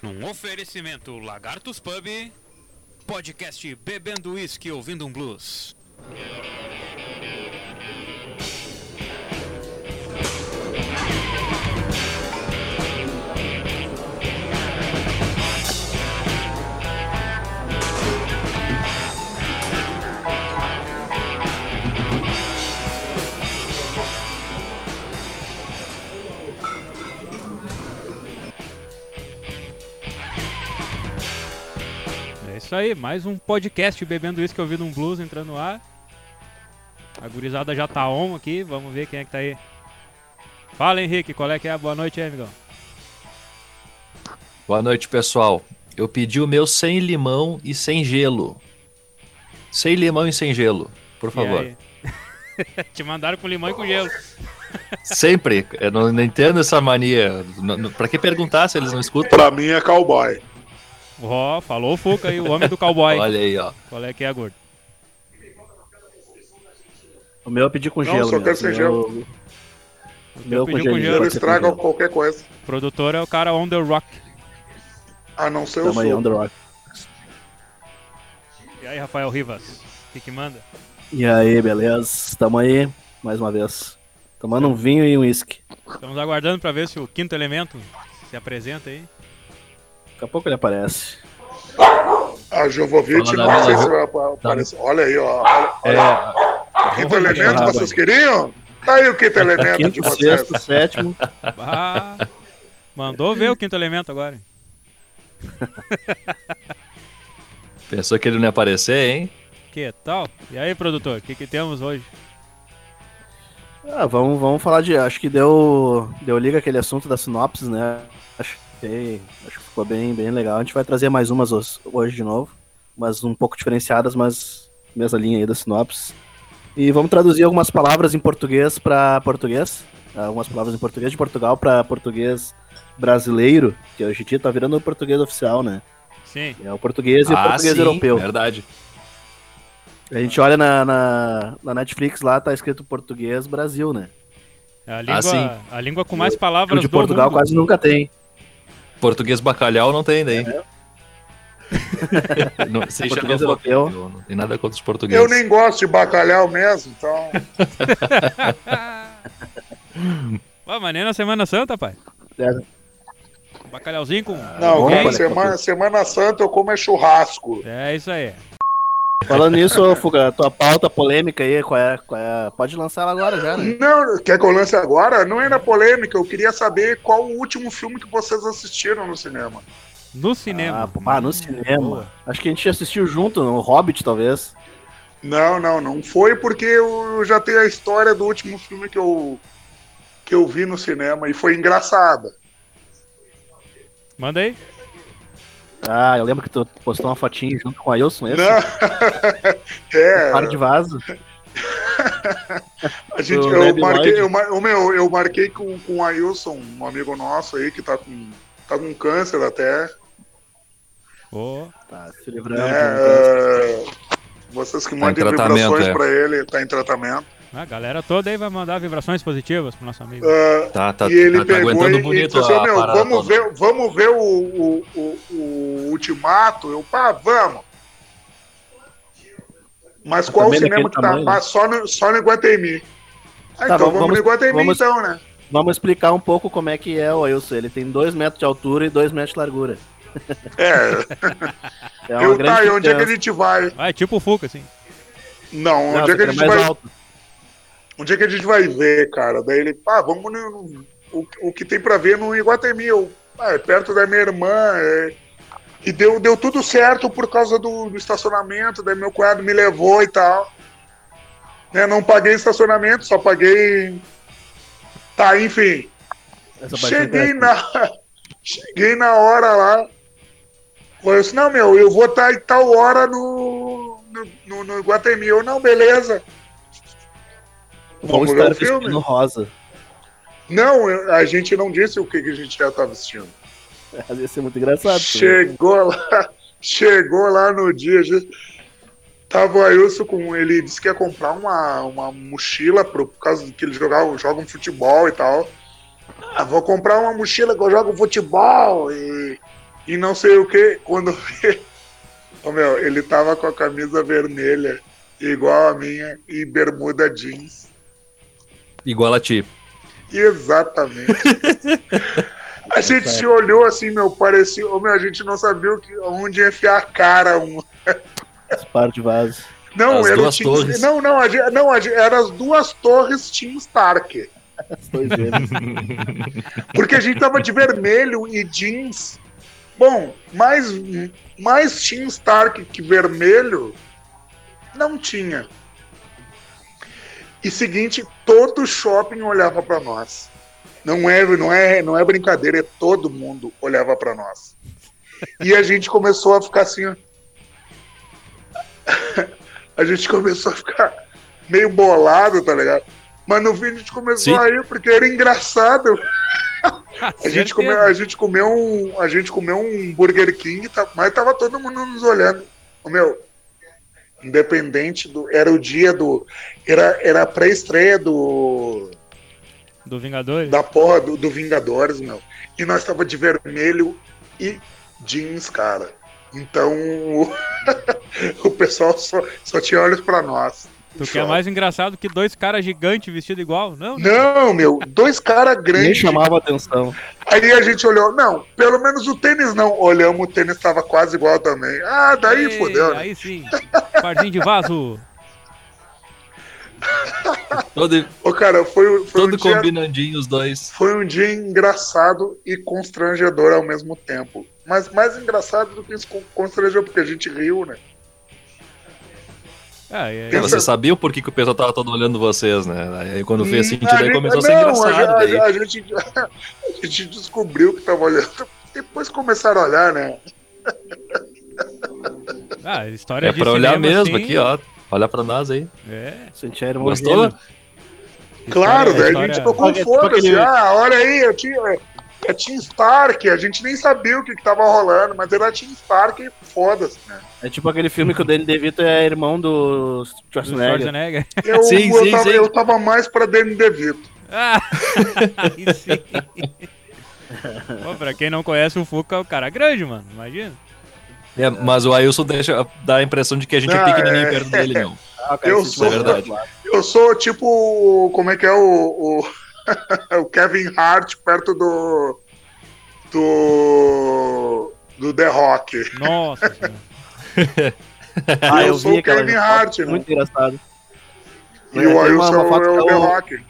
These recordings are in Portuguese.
Num oferecimento Lagartos Pub, podcast Bebendo Whisky Ouvindo um Blues. Isso aí, mais um podcast Bebendo Whisky Ouvindo um Blues entrando no ar. A gurizada já tá on aqui, vamos ver quem é que tá aí. Fala Henrique, qual é que é? Boa noite aí, amigão. Boa noite, pessoal. Eu pedi o meu sem limão e sem gelo. Sem limão e sem gelo, por favor. Te mandaram com limão e com gelo. Sempre. Eu não, não entendo essa mania. N- Pra que perguntar se eles não escutam? Pra mim é cowboy. Ó, falou o Fuca aí, o homem do cowboy. Olha aí, ó. Qual é que é, gordo? O meu eu pedi com Não, gelo. só quero sem gelo. meu- O Meu pediu com gelo. gelo. Ele Pode ser estraga com gelo. qualquer coisa. O produtor é o cara on the rock. A não ser o Tamo aí, on the rock. E aí, Rafael Rivas, o que que manda? E aí, beleza? Tamo aí, mais uma vez. Tomando um vinho e um uísque. Estamos aguardando pra ver se o quinto elemento se apresenta aí. Daqui a pouco ele aparece. A Jovovic, Fala da não sei se vai aparecer. Olha aí, ó. Olha, É, Quinto Olha, elemento, vocês queriam? Tá aí o quinto elemento de Quinto, vocês. sexto, sétimo. Ah, mandou ver o quinto elemento agora. pensou que ele não ia aparecer, hein? Que tal? E aí, produtor, o que que temos hoje? Ah, vamos, vamos falar de. Acho que deu, deu liga aquele assunto da sinopse, né? Acho que, acho que ficou bem, bem legal. A gente vai trazer mais umas hoje de novo. Mas um pouco diferenciadas, mas mesma linha aí da sinopse. E vamos traduzir algumas palavras em português para português. Algumas palavras em português de Portugal para português brasileiro, que hoje em dia tá virando o português oficial, né? Sim, É o português e o português Ah, sim, europeu. Verdade. A gente olha na, na, na Netflix lá, tá escrito português Brasil, né? é a língua, sim. a língua com mais O palavras de do Portugal mundo. quase nunca tem. Português bacalhau não tem daí. Não, sem Português europeu. Não tem nada contra os portugueses. Eu nem gosto de bacalhau mesmo, então. Ah, mas nem na Semana Santa, pai. É. Bacalhauzinho com... Não, semana, semana Santa eu como é churrasco. É isso aí. Falando nisso, Fuga, tua pauta polêmica aí, qual é, qual é? Pode lançar ela agora já, né? Não, quer que eu lance agora? Não era polêmica, eu queria saber qual o último filme que vocês assistiram no cinema. No cinema. Ah, ah, no cinema. Boa. Acho que a gente assistiu junto, no Hobbit, talvez. Não, não, não foi porque eu já tenho a história do último filme que eu, que eu vi no cinema e foi engraçada. Manda aí. Ah, eu lembro que tu postou uma fotinha junto com a Wilson, esse? Não. é, Par de vaso. a gente, eu Lab marquei, Lloyd. eu, mar- o meu, eu marquei com, com o Ailson, um amigo nosso aí que tá com, tá com câncer até. Ô, Tá, se livrando. câncer. é, vocês que Tá em mandem tratamento, vibrações é. pra ele, tá em tratamento. A galera toda aí vai mandar vibrações positivas pro nosso amigo. Ah, Tá, tá, e ele tá, tá pegou aguentando e, e bonito disse assim, a meu, vamos toda. ver, vamos ver o, o, o, o ultimato. Eu, pá, vamos. Mas qual o cinema que tá? tamanho, né? Pá, só, no, só no Iguatemi. Ah, Tá, então vamos- vamos, no Iguatemi vamos- então, né? Vamos explicar um pouco como é que é o Wilson. Ele tem 2 metros de altura e 2 metros de largura. É, É eu, tá, e onde é que a gente vai? Ah, é tipo o Fuca, assim. Não, Não, onde é que a ele gente vai? alto. Onde é que a gente vai ver, cara? Daí ele, pá, vamos no, o, o que tem pra ver no Iguatemi. Eu, ah, é perto da minha irmã. é. E deu, deu tudo certo por causa do, do estacionamento. Daí meu cunhado me levou e tal. Né, não paguei estacionamento, só paguei. Tá, enfim. Cheguei na, cheguei na hora lá. Eu disse, não, meu, eu vou estar em tal hora no, no, no, no Iguatemi. Eu, não, beleza. Vamos estar o filme? vestindo rosa. Não, a gente não disse o que, que a gente já estava assistindo. Ia ser muito engraçado. Chegou lá, chegou lá no dia, a gente- tava o Ailson com. Ele disse que ia comprar uma, uma mochila pro, por causa que ele jogava, joga um futebol e tal. Ah, vou comprar uma mochila que eu jogo futebol e, e não sei o que. Quando. Ô, meu, ele tava com a camisa vermelha, igual a minha, e bermuda jeans. Igual a ti. Exatamente. A gente se olhou assim, meu, parecia. Ô, meu, a gente não sabia o que, onde ia enfiar a cara. Um... Par de vasos. Não, As era o duas torres. Não, não, a gente- não, a gente- eram as duas torres Team Stark. Porque a gente tava de vermelho e jeans. Bom, mais, mais Team Stark que vermelho não tinha. E seguinte, todo shopping olhava pra nós. Não é, não é, não é brincadeira, é todo mundo olhava pra nós. E a gente começou a ficar assim. A gente começou a ficar meio bolado, tá ligado? Mas no fim a gente começou Sim. a ir porque era engraçado. A gente, comeu, a gente comeu um, a gente comeu um Burger King, tá- mas tava todo mundo nos olhando. Ô, meu, independente do, era o dia do, era, era a pré-estreia do, Do Vingadores? da porra do, do Vingadores, meu. E nós tava de vermelho e jeans, cara. Então o, o pessoal só, só tinha olhos pra nós. Tu que é mais engraçado que dois caras gigantes vestidos igual? Não, né? Não, meu, dois caras Nem grandes. chamava atenção. Aí a gente olhou, não, pelo menos o tênis não. Olhamos, o tênis tava quase igual também. Ah, daí Ei, fodeu, né? Aí sim. Parzinho de vaso. Todo, Ô, cara, foi, foi, um todo dia, combinandinho os dois. foi um dia engraçado e constrangedor ao mesmo tempo. Mas mais engraçado do que constrangedor, porque a gente riu, né? Ah, é, Você sabia o porquê que o pessoal tava todo olhando vocês, né? Aí quando fez sentido, aí começou a ser não, engraçado. A, daí. a- a gente, a gente descobriu que tava olhando. Depois começaram a olhar, né? ah, história É de pra olhar mesmo assim, aqui, ó. Olha pra nós aí. É. Sentia irmão Gostou? Claro, História- daí a gente história- ficou É tipo foda-se. Ah, olha aí, eu tinha. É Team Stark, a gente nem sabia o que, que tava rolando, mas era Team Stark e foda-se, né? É tipo aquele filme que o Danny DeVito é irmão do Do Schwarzenegger. Schwarzenegger. Eu, Sim, eu, sim, tava, sim. eu tava mais pra Danny DeVito. Ah, aí sim. Pô, pra quem não conhece o Fuca, é o cara grande, mano. Imagina. É, mas o Ailson deixa, dá a impressão de que a gente Não, é pequenininho é- perto dele, meu. Ah, cara, Eu esse sou- É verdade. Eu sou tipo. Como é que é o. O, o Kevin Hart perto do. Do. Do The Rock. Nossa. Ah, eu eu sou vi o aquela Kevin Hart, né? Muito engraçado. E o foto é o The é o- Rock.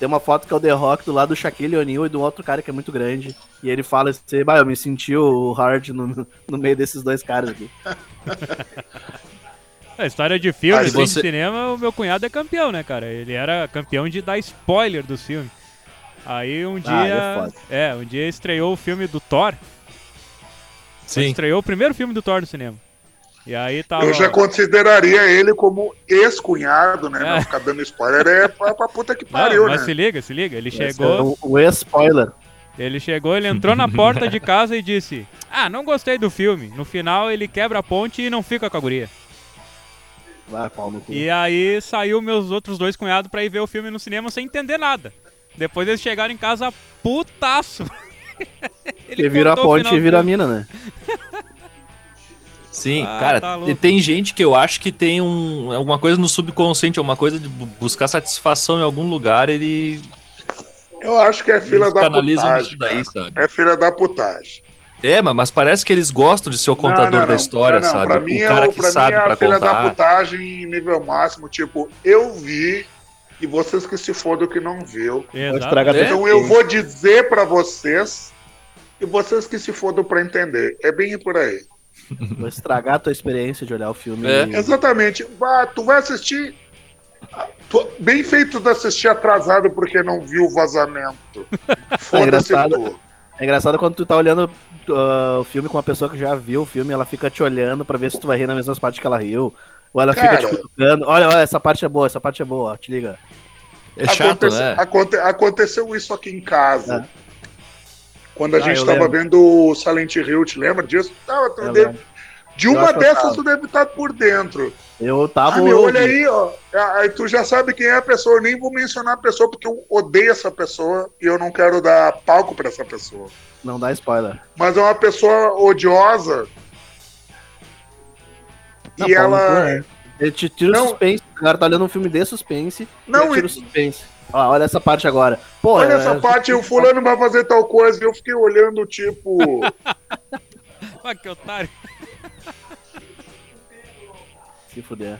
Tem uma foto que é o The Rock do lado do Shaquille O'Neal e do outro cara que é muito grande. E ele fala assim, bah, eu me senti o Hard no, no meio desses dois caras aqui. A história de filme, Aí assim, você- de cinema, o meu cunhado é campeão, né, cara? Ele era campeão de dar spoiler dos filmes. Aí um Ah, dia. é foda. é, um dia estreou o filme do Thor. Sim. Estreou o primeiro filme do Thor no cinema. E aí tava. Eu já consideraria ele como ex-cunhado, né? É. Não ficar dando spoiler é pra, pra puta que Não, pariu, mas né? se liga, se liga. Ele Esse é chegou, o, o ex-spoiler. ele chegou, ele entrou na porta de casa e disse: Ah, não gostei do filme. No final ele quebra a ponte e não fica com a guria. Vai, pau no cu. E aí saiu meus outros dois cunhados pra ir ver o filme no cinema sem entender nada. Depois eles chegaram em casa putaço. Ele vira a ponte e vira a mina, né? Sim, Ah, cara, tá louco. e tem gente que eu acho que tem um, alguma coisa no subconsciente, alguma coisa de bu- buscar satisfação em algum lugar, ele Eu acho que é filha da putagem. isso daí, cara. sabe? É filha da putagem. É, mas, parece que eles gostam de ser o contador Não, não, da história, Não, não, sabe? Pra mim, o cara é, que pra sabe mim é a filha da contar. putagem em nível máximo. Tipo, eu vi e vocês que se fodam que não viu. Exato. É? Então eu vou dizer pra vocês e vocês que se fodam pra entender. É bem por aí. Vou estragar a tua experiência de olhar o filme. É. e- Exatamente. Vá, tu vai assistir. Bem feito de assistir atrasado porque não viu o vazamento. Foda-se engraçado. tu. É engraçado quando tu tá olhando uh, o filme com uma pessoa que já viu o filme, ela fica te olhando pra ver se tu vai rir nas mesmas partes que ela riu. Ou ela fica Cara. te cutucando. Olha, olha, essa parte é boa, essa parte é boa, te liga. É chato, Aconte- né? aconte- aconteceu isso aqui em casa. Quando a Ah, gente tava lembro. vendo o Silent Hill, te lembra disso? Tava, Eu lembro. De Eu uma eu dessas tu deve estar por dentro. Eu tava. Ah, meu, olha aí, ó. Aí tu já sabe quem é a pessoa. Eu nem vou mencionar a pessoa porque eu odeio essa pessoa e eu não quero dar palco pra essa pessoa. Não dá spoiler. Mas é uma pessoa odiosa. Não, e cu, ela. né? Ele te tira Não. o suspense. O cara tá olhando um filme de suspense. Não, ele tira e- o suspense. Ó, olha essa parte agora. Pô, Olha é- essa parte, o fulano vai fazer tal coisa. E eu fiquei olhando, tipo. Ah, que otário. Se fuder.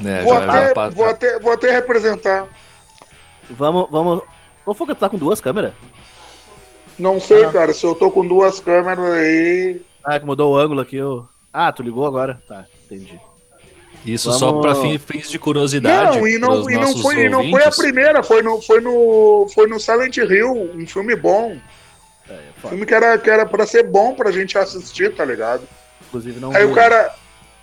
né, vou, já- já até, passa- vou, até, vou até representar. Vamos, vamos. Ô, Fuga, tu tá com duas câmeras? Não sei, Ah. cara. Se eu tô com duas câmeras aí. Ah, que mudou o ângulo aqui. Eu... Ah, tu ligou agora? Tá, entendi. Isso Vamos- só pra fim- fins de curiosidade. Não, e não, e não, foi, e não foi a primeira, foi no, foi, no, foi no Silent Hill, um filme bom. É, é Um filme que era, que era pra ser bom pra gente assistir, tá ligado? Inclusive não. Aí vi. o cara.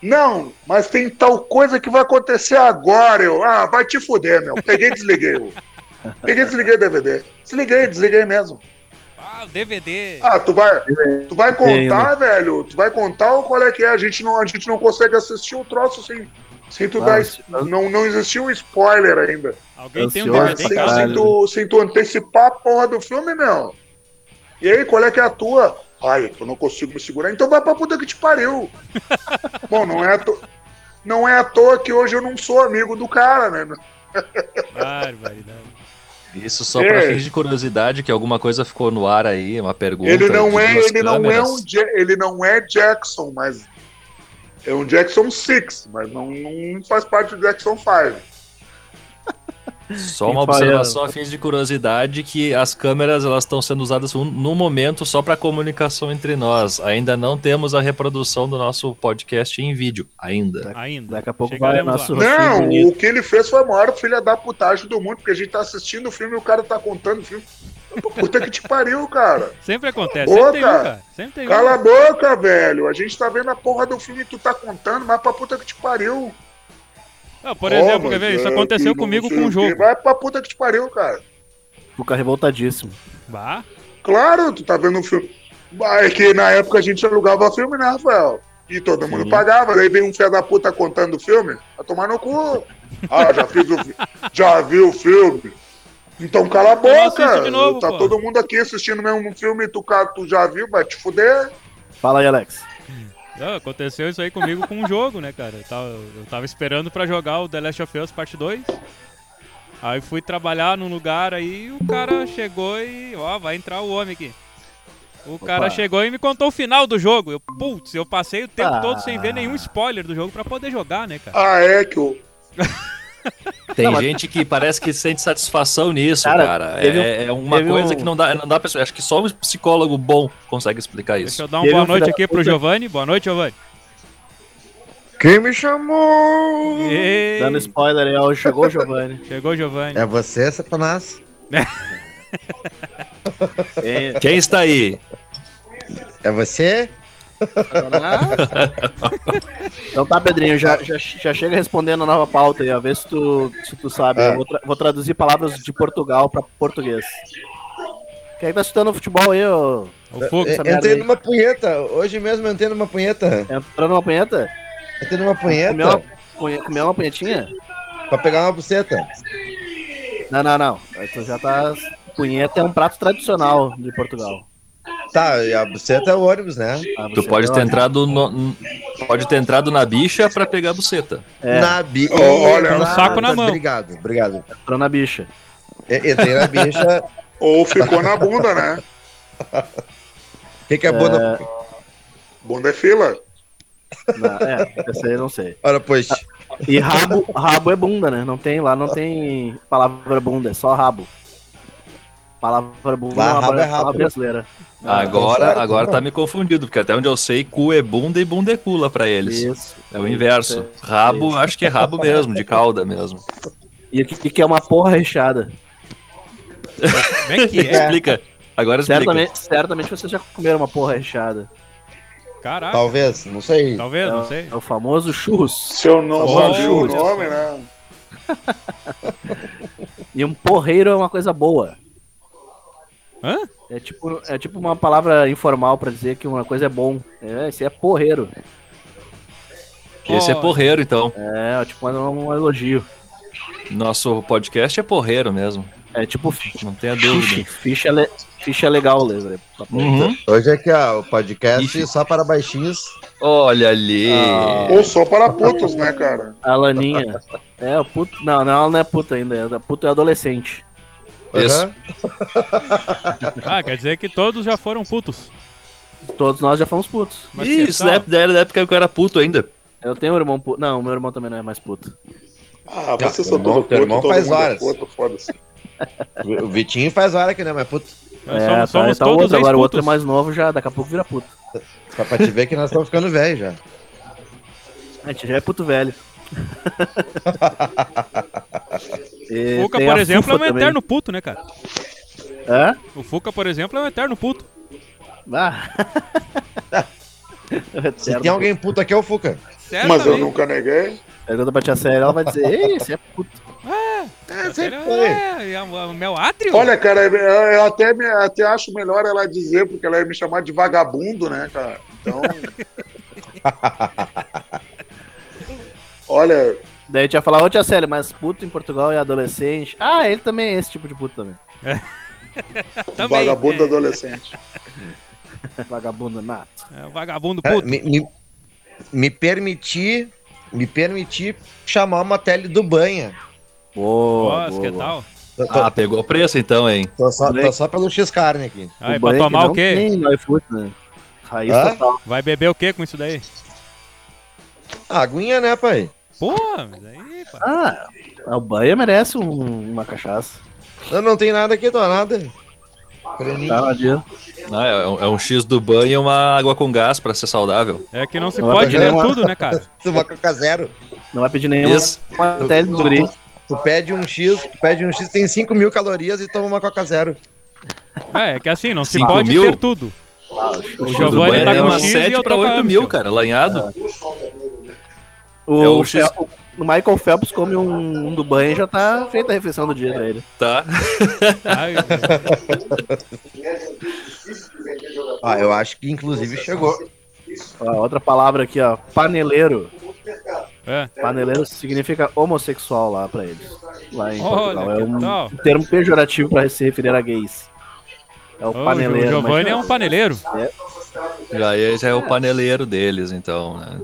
Não, mas tem tal coisa que vai acontecer agora. Eu, ah, vai te fuder, meu. Peguei e desliguei. o- Peguei e desliguei o DVD. Desliguei, desliguei mesmo. Ah, o DVD. Ah, tu vai, tu vai contar, velho? Tu vai contar ou qual é que é? A gente não, a gente não consegue assistir o troço sem, sem tu Ah, dar. Não, não existiu um spoiler ainda. Alguém tem um DVD em Sem, sem, tu, sem tu antecipar a porra do filme, meu. E aí, qual é que é a tua? Ai, eu não consigo me segurar. Então vai pra puta que te pariu. Bom, não é, à to... não é à toa que hoje eu não sou amigo do cara, né? Barbaridade. Isso só É. pra fins de curiosidade, que alguma coisa ficou no ar aí, uma pergunta. Ele não é, ele não é um, ele não é Jackson, mas é um Jackson 6, mas não, não faz parte do Jackson 5. Só uma observação a fins de curiosidade que as câmeras elas estão sendo usadas no momento só para comunicação entre nós. Ainda não temos a reprodução do nosso podcast em vídeo ainda. Ainda. Daqui a pouco vai Chegaremos nosso Não, o que ele fez foi a maior filha da putagem do mundo, porque a gente tá assistindo o filme e o cara tá contando o filme. Puta que te pariu, cara. Sempre acontece. Ô, Sempre tem um, cara. Sempre tem Cala a boca, velho. A gente tá vendo a porra do filme e tu tá contando, mas pra puta que te pariu. Não, por Ó, exemplo, quer ver? Isso é aconteceu comigo com o um jogo. Vai pra puta que te pariu, cara. Fica revoltadíssimo. Bah. Claro, tu tá vendo um filme. Ah, É que na época a gente alugava filme, né, Rafael? E todo mundo Sim. pagava. Daí vem um filho da puta contando o filme. Vai tomar no cu. Ah, já fiz o Já vi o filme. Então cala a boca. novo, tá pô. todo mundo aqui assistindo mesmo filme e tu, cara, tu já viu, vai te fuder. Fala aí, Alex. Não, aconteceu isso aí comigo com um jogo, né, cara? Eu tava, eu tava esperando pra jogar o The Last of Us Parte 2. Aí fui trabalhar num lugar aí o cara chegou e, ó, vai entrar o homem aqui. O cara chegou e me contou o final do jogo. Eu, putz, eu passei o tempo Ah. todo sem ver nenhum spoiler do jogo pra poder jogar, né, cara? Ah, é que o. Tem Não, mas- gente que parece que sente satisfação nisso, Cara, cara. teve um- É, é uma coisa um- que não dá, não dá pra. Acho que só um psicólogo bom consegue explicar Deixa isso. eu dar uma Teve boa um noite aqui pro Giovanni. Boa noite, Giovanni. Quem me chamou? Ei, Dando spoiler aí, ó, chegou o Giovanni. chegou o Giovanni. É você, Satanás? Quem está aí? É você? Então tá, Pedrinho, já, já, já chega respondendo a nova pauta aí, ó. Vê se tu, se tu sabe. É. Vou, tra- vou traduzir palavras de Portugal pra português. Quem é que tá assistindo futebol aí, ô? O Fux. Eu merda entrei aí. numa punheta. Hoje mesmo eu entrei numa punheta. Entrou numa punheta? Entrei numa Comeu uma, punheta punhe- comeu uma punhetinha? pra pegar uma buceta. Não, não, não. Tu já tá. Punheta é um prato tradicional de Portugal. Tá, e a buceta é o ônibus, né? Tu pode é ter entrado no, pode ter entrado na bicha pra pegar a buceta. É, Na bi... Ó, olha, o saco na mão. Obrigado, obrigado. entrou na bicha. E- Entrei na bicha. Ou ficou na bunda, né? O que, que é bunda? Bunda é fila. Não, é, essa aí eu não sei. Ora, pois. E rabo, rabo é bunda, né? Não tem, lá não tem palavra bunda, é só rabo. Palavra bunda é uma rabo é palavra rabo. brasileira. Agora, certo, agora tá me confundido, porque até onde eu sei, cu é bunda e bunda é cula pra eles. Isso. É o inverso. Isso. Rabo, acho que é rabo mesmo, de cauda mesmo. E o que, que é uma porra recheada? Como é que é? Explica. Agora explica. Certamente, certamente vocês já comeram uma porra recheada. Caraca. Talvez, não sei. Talvez, É, não sei. é o famoso churros. Se eu não Oh, sabia o Deus. nome, né? E um porreiro é uma coisa boa. Hã? É tipo, é tipo uma palavra informal pra dizer que uma coisa é bom. É, esse é porreiro. Esse é porreiro, então. É, tipo um, um elogio. Nosso podcast é porreiro mesmo. É tipo ficha. Não tenha dúvida. Ficha, le, ficha legal, Leslie. Uhum. Hoje é que ó, o podcast Ixi. só para baixinhos. Olha ali. Ah. Ou só para putos, né, cara? A Laninha. É, o puto. Não, não, ela não é puta ainda. É, puto é adolescente. Isso. Ah, quer dizer que todos já foram putos. Todos nós já fomos putos. Mas Isso tal? da época que eu era puto ainda. Eu tenho um irmão puto. Não, meu irmão também não é mais puto. Ah, teu são irmão- puto, irmão todo faz mundo é horas. puto. O Vitinho faz hora que não, mas puto. Nós é, somos, tá, somos tá todos outro, agora o outro é mais novo já, daqui a pouco vira puto. Só pra te ver que nós estamos ficando velhos já. A gente já é puto velho. E Fuca, por exemplo, Fufa é um também. eterno puto, né, cara? Hã? O Fuca, por exemplo, é um eterno puto. Ah. Se tem alguém puto aqui é o Fuca. Mas eu nunca neguei. Pergunta pra tia Séria, ela vai dizer, ei, você é puto. É, sempre Ele foi. é, é o meu átrio. Olha, cara, eu eu até, me- até acho melhor ela dizer, porque ela ia me chamar de vagabundo, né, cara? Então. Olha, Daí a gente ia falar, ô tia Célia, mas puto em Portugal é adolescente. Ah, ele também é esse tipo de puto também. Também, vagabundo é, adolescente. Vagabundo nato. é, o vagabundo É, puto. me, me, me permitir. Me permitir chamar uma tele do banha. Boa, Nossa, boa, que boa. tal? Tô, tô- Ah, pegou o preço então, hein? tô só, tô só pelo X-Carne aqui. Aí, pra tomar o quê? Tem iFood, né? Raiz Hã? total. Vai beber o quê com isso daí? Ah, aguinha, né, pai? Pô, mas aí, pá. Ah, o banho merece um- uma cachaça. Eu não tem nada aqui, tô nada. Mim. Tá, não adianta. Ah, é, um, é um X do banho e uma água com gás pra ser saudável. É que não se Não, pode mas ler é uma- tudo, né, cara? Uma coca zero. Não vai pedir nenhuma Isso. do guri. Tu pede um X, tu pede um X, tem 5 mil calorias e toma uma coca zero. É, é que assim, não se Cinco pode mil? ter tudo. O X do Giovanni banho tá é com uma X e 7 eu pra tô com 8 a mil, cara, lanhado. O, É o X. Fel- o Michael Phelps come um, um do banho e já tá feita a refeição do dia pra ele. Tá? Ah, eu acho que inclusive chegou. Ó, outra palavra aqui, ó. Paneleiro. é. Paneleiro significa homossexual lá pra eles. Lá em Olha, Portugal. É um tal? termo pejorativo pra se referir a gays. É o paneleiro. o Giovanni mas- é um paneleiro. Já é, já é o paneleiro deles, então, né?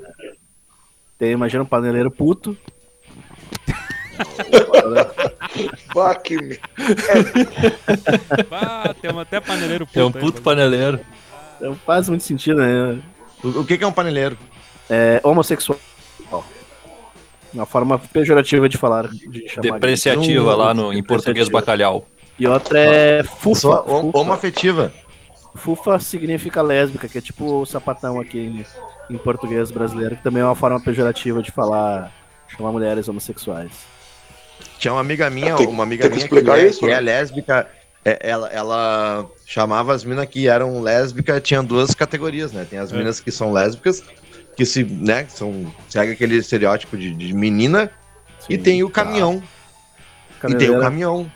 Tem, imagina um paneleiro puto. Que me- Ah, temos até paneleiro puto. É um aí, puto mano. paneleiro. Não faz muito sentido, né? O, o que, que é um paneleiro? É homossexual. Uma forma pejorativa de falar. De chamar Depreciativa lá no, em português bacalhau. E outra é fufa. Só homoafetiva. Fufa significa lésbica, que é tipo o sapatão aqui em, em português brasileiro, que também é uma forma pejorativa de falar, chamar mulheres homossexuais. Tinha uma amiga minha, Tem- uma amiga tem que minha explicar é, isso, que né? é lésbica. é, ela, ela chamava as minas que eram lésbicas, tinha duas categorias, né? Tem as É. minas que são lésbicas, que se, né, são, segue aquele estereótipo de, de menina, e Sim, tem o caminhão. E tem o caminhão.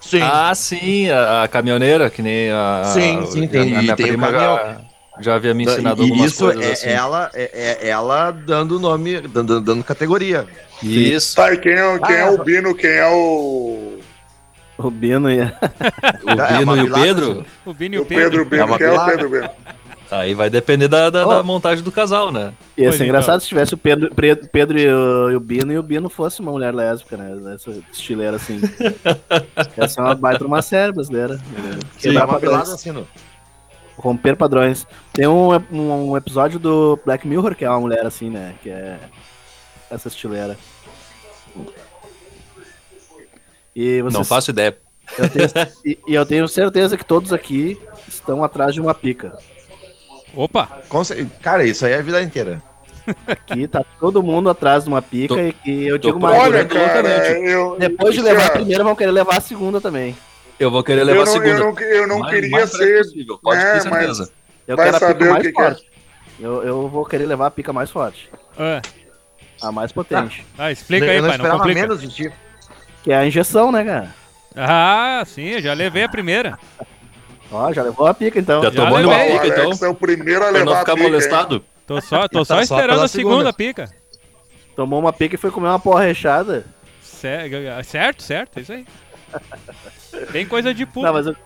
Sim. Ah, sim, a, a caminhoneira, que nem a. Sim, sim, tem- a minha e tem o prima caminhão. Já, havia me E- ensinado e algumas isso coisas é assim. ela, é, é ela dando nome, dando, dando categoria. Isso, Tá, e quem é, quem é Ah, o Bino? Quem é o. O Bino e o É Bino uma e o Pedro. assim. O Vini e O o Pedro. Pedro Bino. É quem é o. Pedro Bino? Aí vai depender da, da, da Oh. montagem do casal, né? Ia ser então. engraçado se tivesse o Pedro, Pedro e, o, e o Bino e o Bino fosse uma mulher lésbica, né? Essa estileira assim. Essa é uma baita uma série brasileira. Sim, Quebrar é uma pilada assim, no- Romper padrões. Tem um, um episódio do Black Mirror que é uma mulher assim, né? Que é essa estileira. E vocês, Não faço ideia. eu tenho- e, e eu tenho certeza que todos aqui estão atrás de uma pica. Opa, Com cer- Cara, isso aí é a vida inteira. Aqui tá todo mundo atrás de uma pica Tô- e que eu digo mais. Olha, procurando cara, eu. Depois de levar a primeira, vão querer levar a segunda também. Eu vou querer Eu levar a não, segunda. eu não, eu não Mais- queria mais ser. possível, pode É, ter mas- certeza. Eu Vai quero a saber pica o mais que que é. forte. Eu, eu vou querer levar a pica mais forte. é. A mais potente. Ah, explica aí, eu não pai, não complica. menos de ti. Que é a injeção, né, cara? Ah, sim, eu já levei a primeira. Ó, já levou a pica então. Já, Já tomou levei. uma pica, então? Alex é o primeiro a Pra não levar a ficar pica, hein? molestado? Tô só, tô só Tá só esperando pela a segunda segunda. pica. Tomou uma pica e foi comer uma porra rechada. Cer- Certo, certo, é isso aí. Tem coisa de puto. Não, mas o,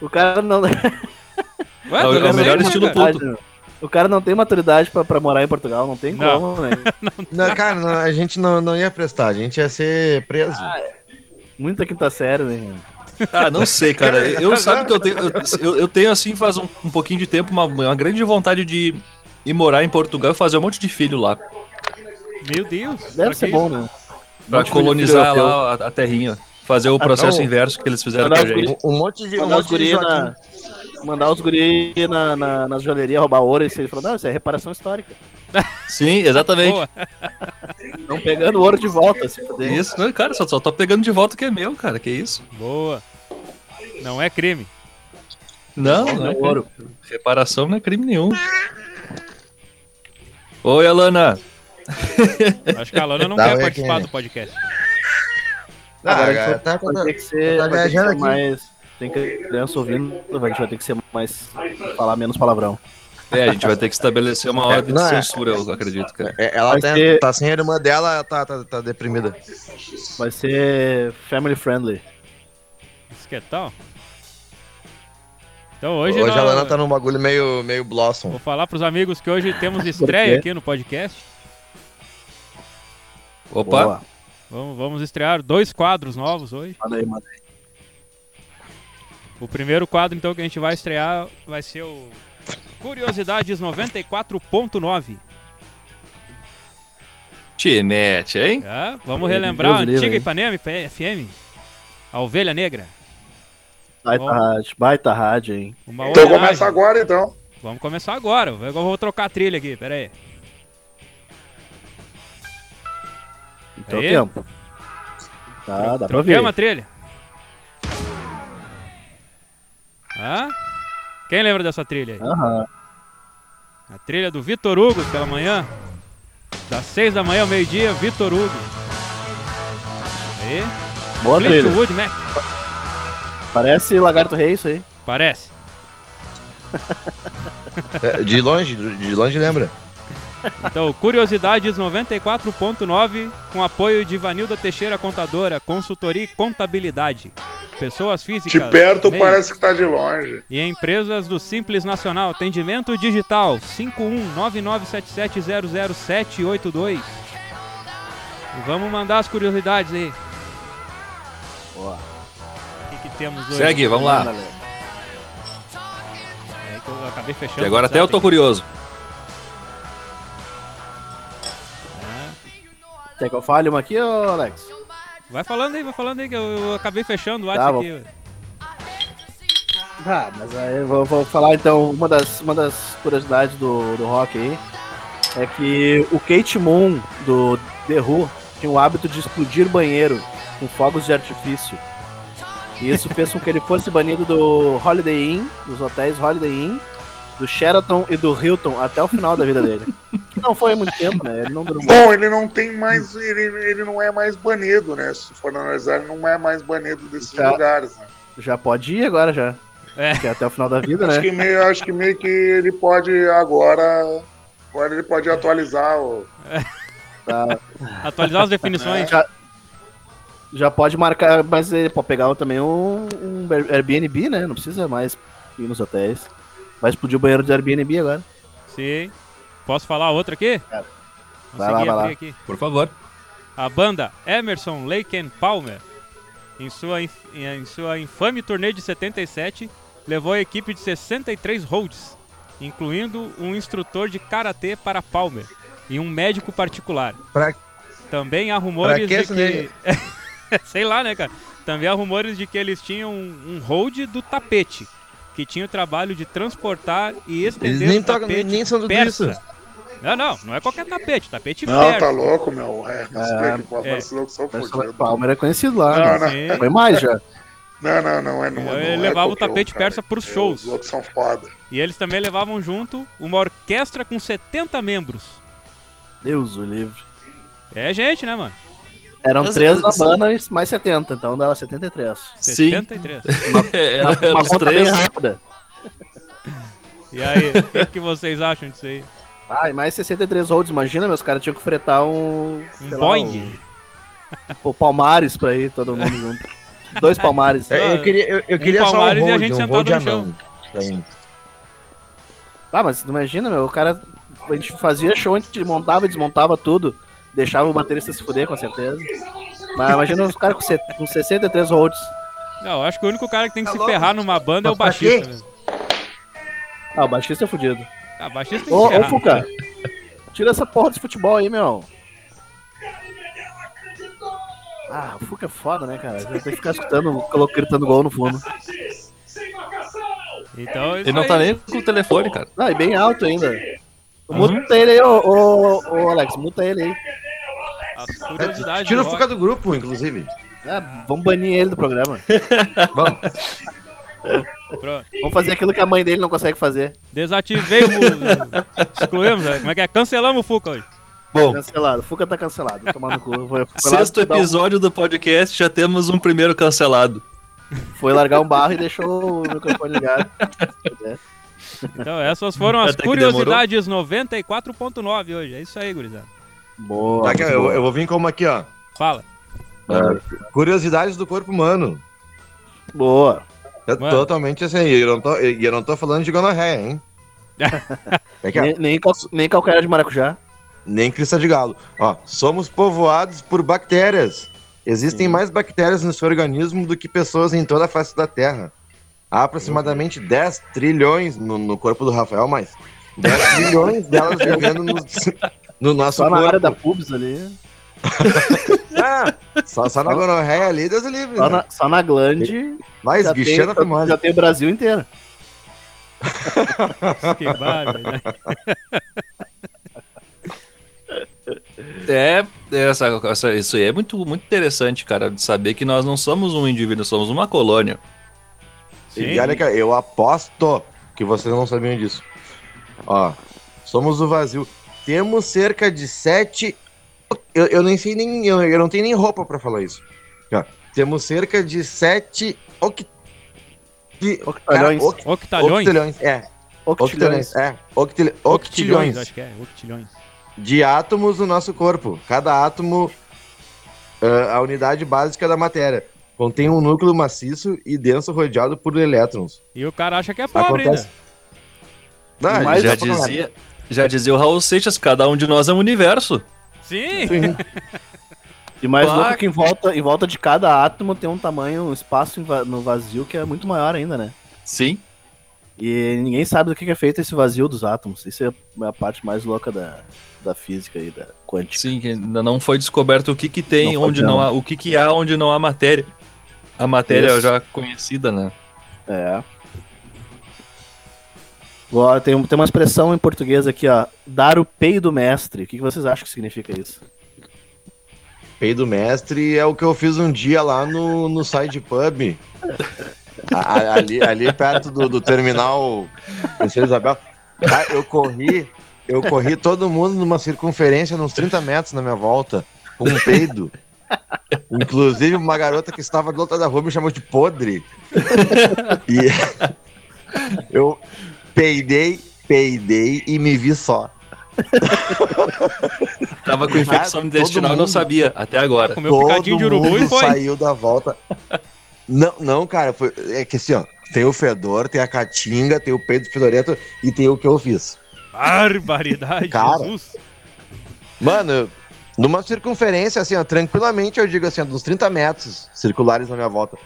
o cara não. Ué, É o- é o melhor estilo cara. puto. O cara não tem maturidade pra, pra morar em Portugal, não tem Não. como, né? Não, cara, não, a gente não, não ia prestar, a gente ia ser preso. Muita quinta série, né? Ah, não sei, cara. Eu sabe que eu tenho, eu, eu- tenho assim, faz um, um pouquinho de tempo, uma, uma grande vontade de ir morar em Portugal e fazer um monte de filho lá. Meu Deus. Deve ser bom, isso? né? Pra colonizar lá a, a terrinha. Fazer o processo não. inverso que eles fizeram com a os gente. Um, um monte de, um Mandar os monte de guri na, mandar os guri na, na, na joalheria roubar ouro. E ele falou, não, isso é reparação histórica. Sim, exatamente. Boa. Estão pegando ouro de volta, se. Isso, não, cara, só, só tô pegando de volta o que é meu, cara. Que isso? Boa. Não é crime. Não, não é ouro. Reparação não é crime nenhum. Oi, Alana. Acho que a Lana não Dá, quer participar é? do podcast. Ah, Agora a cara, gente tá, vai, tá, ter que ser, tá vai ter que ser aqui. mais. Tem criança ouvindo, a gente vai ter que ser mais. falar menos palavrão. É, a gente vai ter que estabelecer uma ordem de não, é- censura, eu acredito, cara. É, Ela Vai tá, ser- tá sem a irmã dela, ela tá, tá, tá deprimida. Vai ser family friendly. Isso que é tal. Então hoje, Hoje, nós- a Lana tá num bagulho meio, meio blossom. vou falar pros amigos que hoje temos estreia aqui no podcast. Opa, Boa. Vamos, vamos estrear dois quadros novos hoje. Manda aí, manda aí. O primeiro quadro, então, que a gente vai estrear vai ser o Curiosidades 94.9. te mete, hein? Tá? Vamos relembrar a antiga? Ipanema FM, a Ovelha Negra. Baita Bom. rádio, baita rádio, hein? Uma Então começa agora, então. Vamos começar agora. Eu vou trocar a trilha aqui, pera aí. Tempo. Tá, dá ver. uma trilha. Hã? Quem lembra dessa trilha aí? Aham. A trilha do Vitor Hugo pela manhã. Das 6 da manhã ao meio-dia, Vitor Hugo. Aí. Boa trilha. Fleetwood Mac. Parece Lagarto Rei isso aí. Parece. É, De longe, de longe lembra. Então, Curiosidades 94.9 com apoio de Vanilda Teixeira Contadora, consultoria e contabilidade. Pessoas físicas. De perto meios parece que tá de longe. E empresas do Simples Nacional. Atendimento digital 51997700782. E vamos mandar as curiosidades aí. Boa. O que, que temos hoje? Segue, vamos lá. É eu acabei fechando. E agora até eu tô curioso. Quer que eu fale uma aqui, ô Alex? Vai falando aí, vai falando aí que eu, eu acabei fechando o Tá, WhatsApp aqui. Ah, mas aí eu vou, vou falar então, uma das, uma das curiosidades do, do rock aí é que o Kate Moon do The Who tinha o hábito de explodir banheiro com fogos de artifício. E isso fez com que ele fosse banido do Holiday Inn, dos hotéis Holiday Inn, do Sheraton e do Hilton até o final da vida dele. Que não foi muito tempo, né? Ele não durou muito. Bom, ele não tem mais. Ele, ele não é mais banido, né? Se for analisar, ele não é mais banido desses Já. lugares. Né? Já pode ir agora já. É. Que é até o final da vida, Acho, né? que meio, acho que meio que ele pode agora. Agora ele pode atualizar o. Tá. Atualizar as definições. Já, já pode marcar, mas ele pode pegar também um, um Airbnb, né? Não precisa mais ir nos hotéis. Vai explodir o banheiro de Airbnb agora. Sim. Posso falar outra aqui? Vai Consegui lá, vai lá. abrir aqui. Por favor. A banda Emerson, Lake and Palmer, em sua, inf- em sua infame turnê de 77, levou a equipe de 63 holds, incluindo um instrutor de karatê para Palmer e um médico particular. Pra- Também há rumores Pra que de que. Sei lá, né, cara? Também há rumores de que eles tinham um, um hold do tapete, que tinha o trabalho de transportar e Eles estender nem o tapete nem, nem são persa. isso. Não, não, não é qualquer tapete, tapete Não, persa. tá louco, meu. É, É, é. mas louco, são Mas o. Palmer é conhecido lá. Não, né? não. Foi mais já. Não, não, não é. Não, Ele não é levava o tapete cara. persa pros É, shows. Os outros são foda. E eles também levavam junto uma orquestra com 70 membros. Deus o livre. É gente, né, mano? Eram Mas- três na mas- banda e mais 70, então dava 73. Sim. 73. É, Uma, uma os conta bem rápida. E aí, o que, que vocês acham disso aí? Ah, e mais 63 holds, imagina, meus caras tinham que fretar um. Um Boeing? um- o Palmares pra ir, todo mundo junto. Dois Palmares. É, Eu queria, eu, eu Um queria só um Palmares e a gente um sentado no mim. Ah, mas imagina, meu, o cara. A gente fazia show, a gente montava e desmontava tudo. Deixava o baterista se fuder, com certeza. Mas imagina os caras com, com 63 holds. Não, eu acho que o único cara que tem que Tá se louco? ferrar numa banda é o Mas baixista. mesmo. Ah, o baixista é fudido. Ah, baixista tem que Ô, se ô, ferrar. Fuca, tira essa porra desse futebol aí, meu. Ah, o Fuca é foda, né, cara? Tem que ficar escutando, gritando gol no fundo. Então, isso Ele não aí. tá nem com o telefone, cara. Ah, e bem alto ainda. Uhum. Muta ele aí, ô, ô, ô, Alex, muta ele aí. As curiosidades Tira o Fuca do grupo, inclusive. Ah, vamos banir ele do programa. Vamos. Pronto. Vamos fazer aquilo que a mãe dele não consegue fazer. Desativei o. Excluímos, né? como é que é? Cancelamos o Fuca hoje. Bom, Cancelado. O Fuca tá cancelado. Vou tomar no cu. Foi, foi lá sexto dar um- episódio do podcast, já temos um primeiro cancelado. foi largar um barro e deixou o microfone ligado. É. Então, essas foram as curiosidades 94.9 hoje. É isso aí, gurizada. Boa. Tá aqui, eu, eu vou vir como aqui, ó. Fala. Curiosidades do corpo humano. Boa. É Mano. totalmente assim, e eu não tô, eu não tô falando de gonorreia, hein? É que, Nem, nem, cal- nem calcanhar de maracujá. nem crista de galo. Ó, somos povoados por bactérias. Existem mais bactérias no seu organismo do que pessoas em toda a face da Terra. Há aproximadamente 10 trilhões no, no corpo do Rafael, mas 10 trilhões delas vivendo no, no nosso Só na corpo. área da pubs ali. Ah, só, só na gonorreia ali, Deus o livre. Só né? na, só na glande. Vai, Já tem, a já tem o Brasil inteiro. Que né? É, essa, essa- isso aí é muito, muito interessante, cara, de saber que nós não somos um indivíduo, somos uma colônia. Sim. E olha que eu aposto que vocês não sabiam disso. Ó, somos o vazio. Temos cerca de sete. Eu, eu nem sei nem. Eu, eu não tenho nem roupa pra falar isso. Ó, temos cerca de sete. Oct... Octalhões. cara, oct- Octalhões? Octilhões. É, Octilhões. octilhões. É, octil... Octilhões, octilhões acho que é. Octilhões. de átomos no nosso corpo. Cada átomo, ah, a unidade básica da matéria. Contém um núcleo maciço e denso rodeado por elétrons. E o cara acha que é pobre Acontece. ainda. Não, Mas já, dizia. já dizia o Raul Seixas, cada um de nós é um universo. Sim. E mais Claro. louco que em volta, em volta de cada átomo tem um tamanho, um espaço no vazio que é muito maior ainda, né? Sim. E ninguém sabe do que é feito esse vazio dos átomos. Isso é a parte mais louca da, da física e da quântica. Sim, que ainda não foi descoberto o que que tem Não onde não. há, o que que há onde não há matéria. A matéria Isso. já conhecida, né? É. Agora tem, tem uma expressão em português aqui, ó. Dar o peido mestre. O que, que vocês acham que significa isso? Peido mestre é o que eu fiz um dia lá no, no side pub. A- ali, ali perto do, do terminal Princesa Isabel. Ah, eu corri, eu corri todo mundo numa circunferência uns 30 metros na minha volta, com um peido. Inclusive, uma garota que estava do outro lado da rua me chamou de podre. E eu peidei, peidei e me vi só. Tava com infecção Todo intestinal e não sabia, até agora. Comeu um picadinho de urubu e mundo foi. saiu da volta. Não, não, cara, foi, é que assim, ó, tem o fedor, tem a caatinga, tem o peito fedorento e tem o que eu fiz. Barbaridade, Cara. Jesus. Mano, eu- numa circunferência, assim, ó, tranquilamente, eu digo assim, ó, uns 30 metros circulares na minha volta,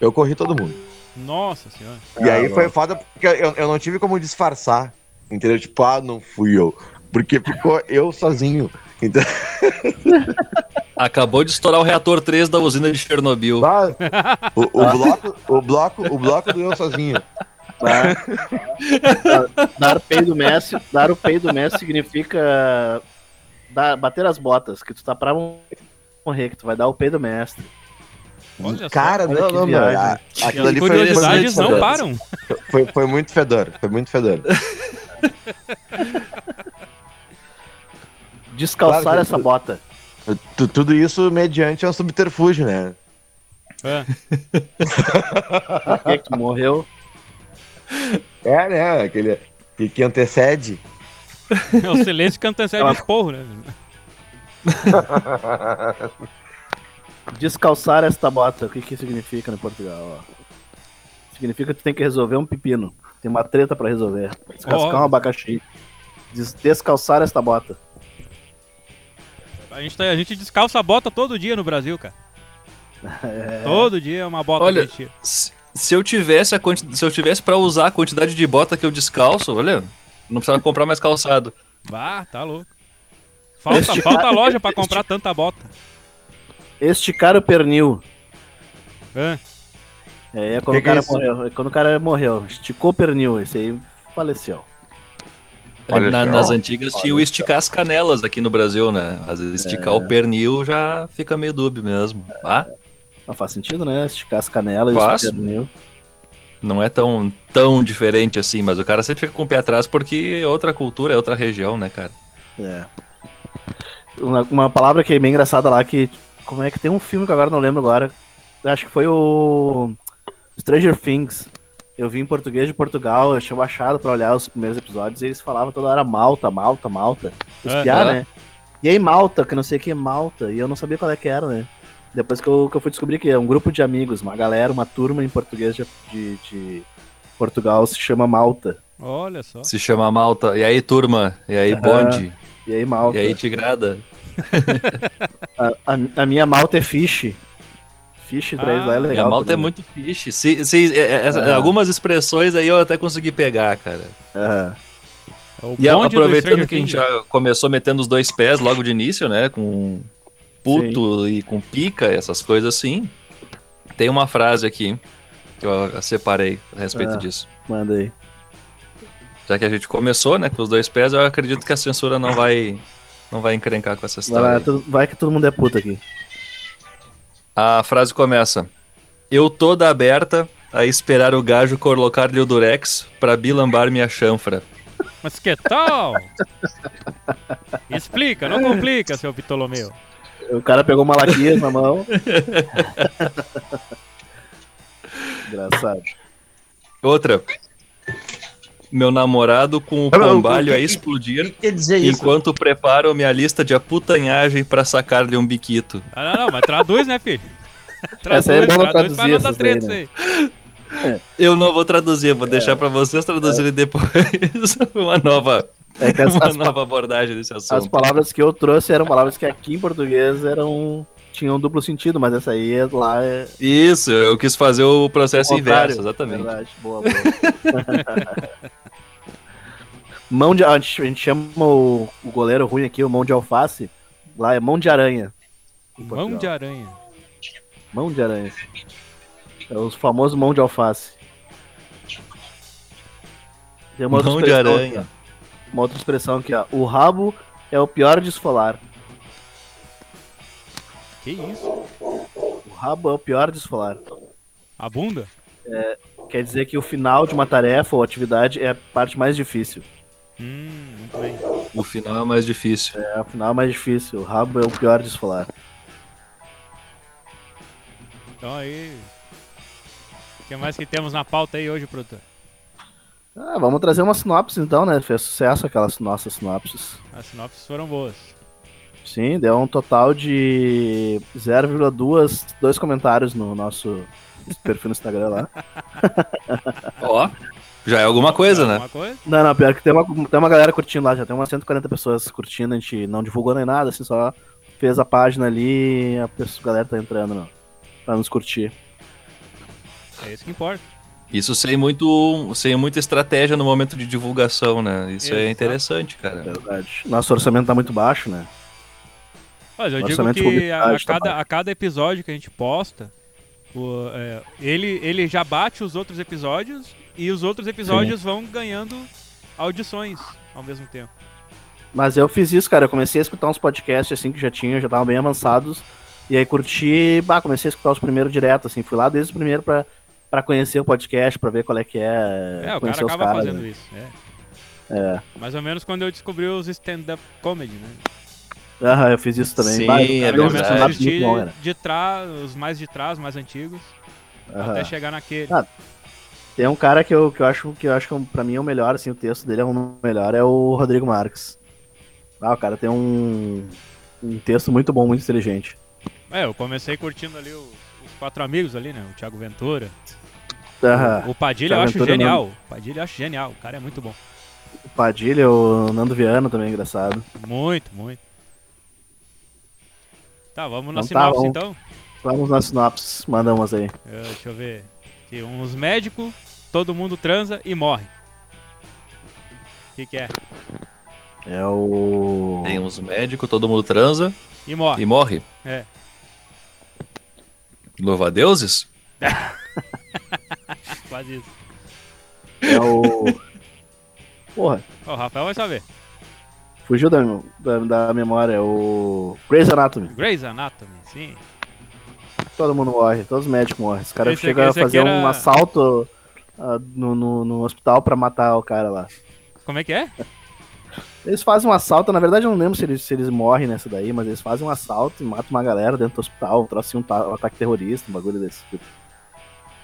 eu corri todo mundo. Nossa senhora. E aí Ah, foi foda porque eu, eu não tive como disfarçar, entendeu? Tipo, ah, não fui eu. Porque ficou eu sozinho. Então, Acabou de estourar o reator 3 da usina de Chernobyl. ah, o, o bloco, o bloco, o bloco do eu sozinho. Tá? dar peido mestre, dar o peido mestre significa dar, bater as botas, que tu tá pra morrer, que tu vai dar o peido mestre. Olha só. Cara, olha não, não, a- Aquilo As ali foi, muito não fedor. param. Foi, foi muito fedor. Foi muito fedor. Descalçar Claro essa bota. Tu- tudo isso mediante um subterfúgio, né? É. Que, que morreu. É, né? Aquele que, que antecede. É o silêncio que antecede o esporro, né? Descalçar esta bota, o que que significa no Portugal? ó? Significa que tu tem que resolver um pepino. Tem uma treta pra resolver. Descascar Ó. um abacaxi. Des- descalçar esta bota. A gente, tá- a gente descalça a bota todo dia no Brasil, cara. Todo dia é uma bota Olha, que a gente tira. Se, se eu tivesse a quanti... se eu tivesse para usar a quantidade de bota que eu descalço, olha, não precisava comprar mais calçado. Bah, tá louco. Falta, Este falta cara- loja pra comprar tanta bota. Esticar o pernil. É. É, é quando, Que o é cara isso? morreu, é quando o cara morreu. Esticou o pernil. Esse aí faleceu. Olha Na- nas antigas tinha o esticar as canelas aqui no Brasil, né? Às vezes esticar o pernil já fica meio dúbio mesmo. Ah, Não faz sentido, né? Esticar as canelas e o pernil. Não é tão, tão diferente assim, mas o cara sempre fica com o pé atrás porque é outra cultura, é outra região, né, cara? É. Uma, uma palavra que é bem engraçada lá, que. Como é que tem um filme que agora não lembro agora. Acho que foi o. Stranger Things. Eu vi em português de Portugal, eu tinha baixado pra olhar os primeiros episódios e eles falavam toda hora Malta, Malta, Malta. Espiar, Aham. né? E aí Malta, que não sei o que é Malta. E eu não sabia qual é que era, né? Depois que eu, que eu fui descobrir que é um grupo de amigos, uma galera, uma turma em português de, de, de Portugal se chama Malta. Olha só. Se chama Malta. E aí, turma? E aí, bonde? E aí Malta. E aí, tigrada? A, a- a minha malta é fish. Fish 3 Ah, lá é E legal. a Malta é muito fixe. Se, se, é- é- É. Algumas expressões aí eu até consegui pegar, cara. Aham. É E aproveitando que a gente já começou metendo os dois pés logo de início, né? Com puto e com pica, essas coisas assim. Tem uma frase aqui que eu separei a respeito Ah. disso. Manda aí. Já que a gente começou, né, com os dois pés, eu acredito que a censura não vai não vai encrencar com essa Vai, história. lá, tu- vai que todo mundo é puta aqui. A frase começa: Eu toda aberta a esperar o gajo colocar-lhe o durex pra bilambar minha chanfra. Mas que tal? Explica, não complica, seu Ptolomeu. O cara pegou uma latinha na mão. Engraçado. Outra. Meu namorado com o Ah, não, pombalho o a que- explodir que quer dizer isso? enquanto preparo minha lista de aputanhagem pra sacar-lhe um biquito. Ah, não, não, mas traduz, né, filho? Essa aí é bom traduz traduzir pra não dar treta isso aí. Eu não vou traduzir, vou deixar pra vocês traduzirem depois uma nova, É que as, uma as, nova abordagem desse as assunto. palavras que eu trouxe eram palavras que aqui em português eram. tinham duplo sentido, mas essa aí é- lá é. Isso, eu quis fazer o processo contrário. inverso, exatamente. Verdade, boa, boa. mão de. A gente, a gente chama o, o goleiro ruim aqui, o mão de alface. Lá é mão de aranha. em Mão de aranha. Mão de aranha. É os famosos mão de alface. Tem uma outra Mão de aranha. ó. Uma outra expressão aqui, ó. O rabo é o pior de esfolar. Que isso? O rabo é o pior de esfolar. A bunda? Quer dizer que o final de uma tarefa ou atividade é a parte mais difícil. Hum, muito bem. O final é mais difícil. É o final mais difícil. O rabo é o pior de esfolar. Então aí. O que mais que temos na pauta aí hoje, produtor? Ah, vamos trazer uma sinopse então, né? Fez sucesso aquelas nossas sinopses. As sinopses foram boas. Sim, deu um total de 0,2 dois comentários no nosso perfil no Instagram lá. Ó, já é alguma coisa, né? Alguma coisa? Não, não, pior que tem uma, tem uma galera curtindo lá, já tem umas 140 pessoas curtindo, a gente não divulgou nem nada, assim, só fez a página ali e a, pessoa, a galera tá entrando no, pra nos curtir. É isso que importa. Isso sem muito, sem muita estratégia no momento de divulgação, né? Isso é Exato. interessante, cara. Verdade. Nosso orçamento tá muito baixo, né? Mas eu digo que a, a cada, a cada episódio que a gente posta, o, é, ele, ele já bate os outros episódios e os outros episódios vão ganhando audições ao mesmo tempo. Mas eu fiz isso, cara. Eu comecei a escutar uns podcasts assim que já tinha, já estavam bem avançados. E aí curti, bah, comecei a escutar os primeiros direto, assim. Fui lá desde o primeiro pra, pra conhecer o podcast, pra ver qual é que é. É, o cara acaba caras, fazendo né? isso. É. É. Mais ou menos quando eu descobri os stand-up comedy, né? Aham, eu fiz isso também. Sim, Bah, é eu Eu verdade. comecei a stand-ups muito assistir bom, de trás, os mais de trás, mais antigos, até chegar naquele. Ah, Tem um cara que eu, que eu acho que eu acho que é pra mim é o melhor, assim, o texto dele é o melhor, é o Rodrigo Marques. Ah, o cara tem um, um texto muito bom, muito inteligente. É, eu comecei curtindo ali os, os quatro amigos ali, né? O Thiago Ventura. Aham. O Padilha eu acho Ventura genial. O Padilha eu acho genial. O cara é muito bom. O Padilha, o Nando Viana também é engraçado. Muito, muito. Tá, vamos na Então tá, sinopse vamos. então. Vamos nas sinopses, manda umas aí. Eh, deixa eu ver. Aqui, uns médicos, todo mundo transa e morre. O que, que é? É o. Tem uns médicos, todo mundo transa E morre. e morre. É. Louva a deuses? Quase isso. É o. Porra, o Rafael vai saber. fugiu da, da, da memória. É o. Grey's Anatomy. Grey's Anatomy, sim. Todo mundo morre, todos os médicos morrem. Os caras chegam a fazer era- um assalto ah, no, no, no hospital pra matar o cara lá. Como é que é? Eles fazem um assalto, na verdade eu não lembro se eles, se eles morrem nessa daí, mas eles fazem um assalto e matam uma galera dentro do hospital, trouxe um, um ataque terrorista, um bagulho desse tipo.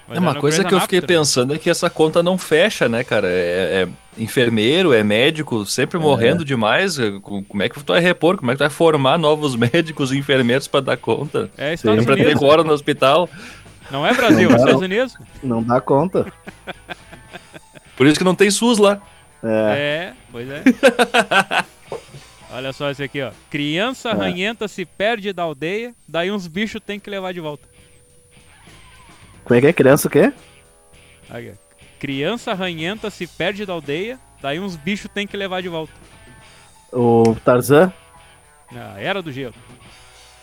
Mas é uma coisa Grey's que eu fiquei Anatomy. pensando é que essa conta não fecha, né, cara? É, é enfermeiro, é médico, sempre morrendo demais. Co- Como é que tu vai repor? Como é que tu vai formar novos médicos e enfermeiros pra dar conta? É Estados Sempre Unidos. hora no hospital. Não é Brasil, é Não. Estados Unidos. Não dá conta. Por isso que não tem SUS lá. É, É, pois é. Olha só esse aqui, ó. Criança É. ranhenta se perde da aldeia, daí uns bichos tem que levar de volta. Como é que é? Criança o quê? Aqui. Criança ranhenta se perde da aldeia, daí uns bichos tem que levar de volta. O Tarzan? Na era do gelo.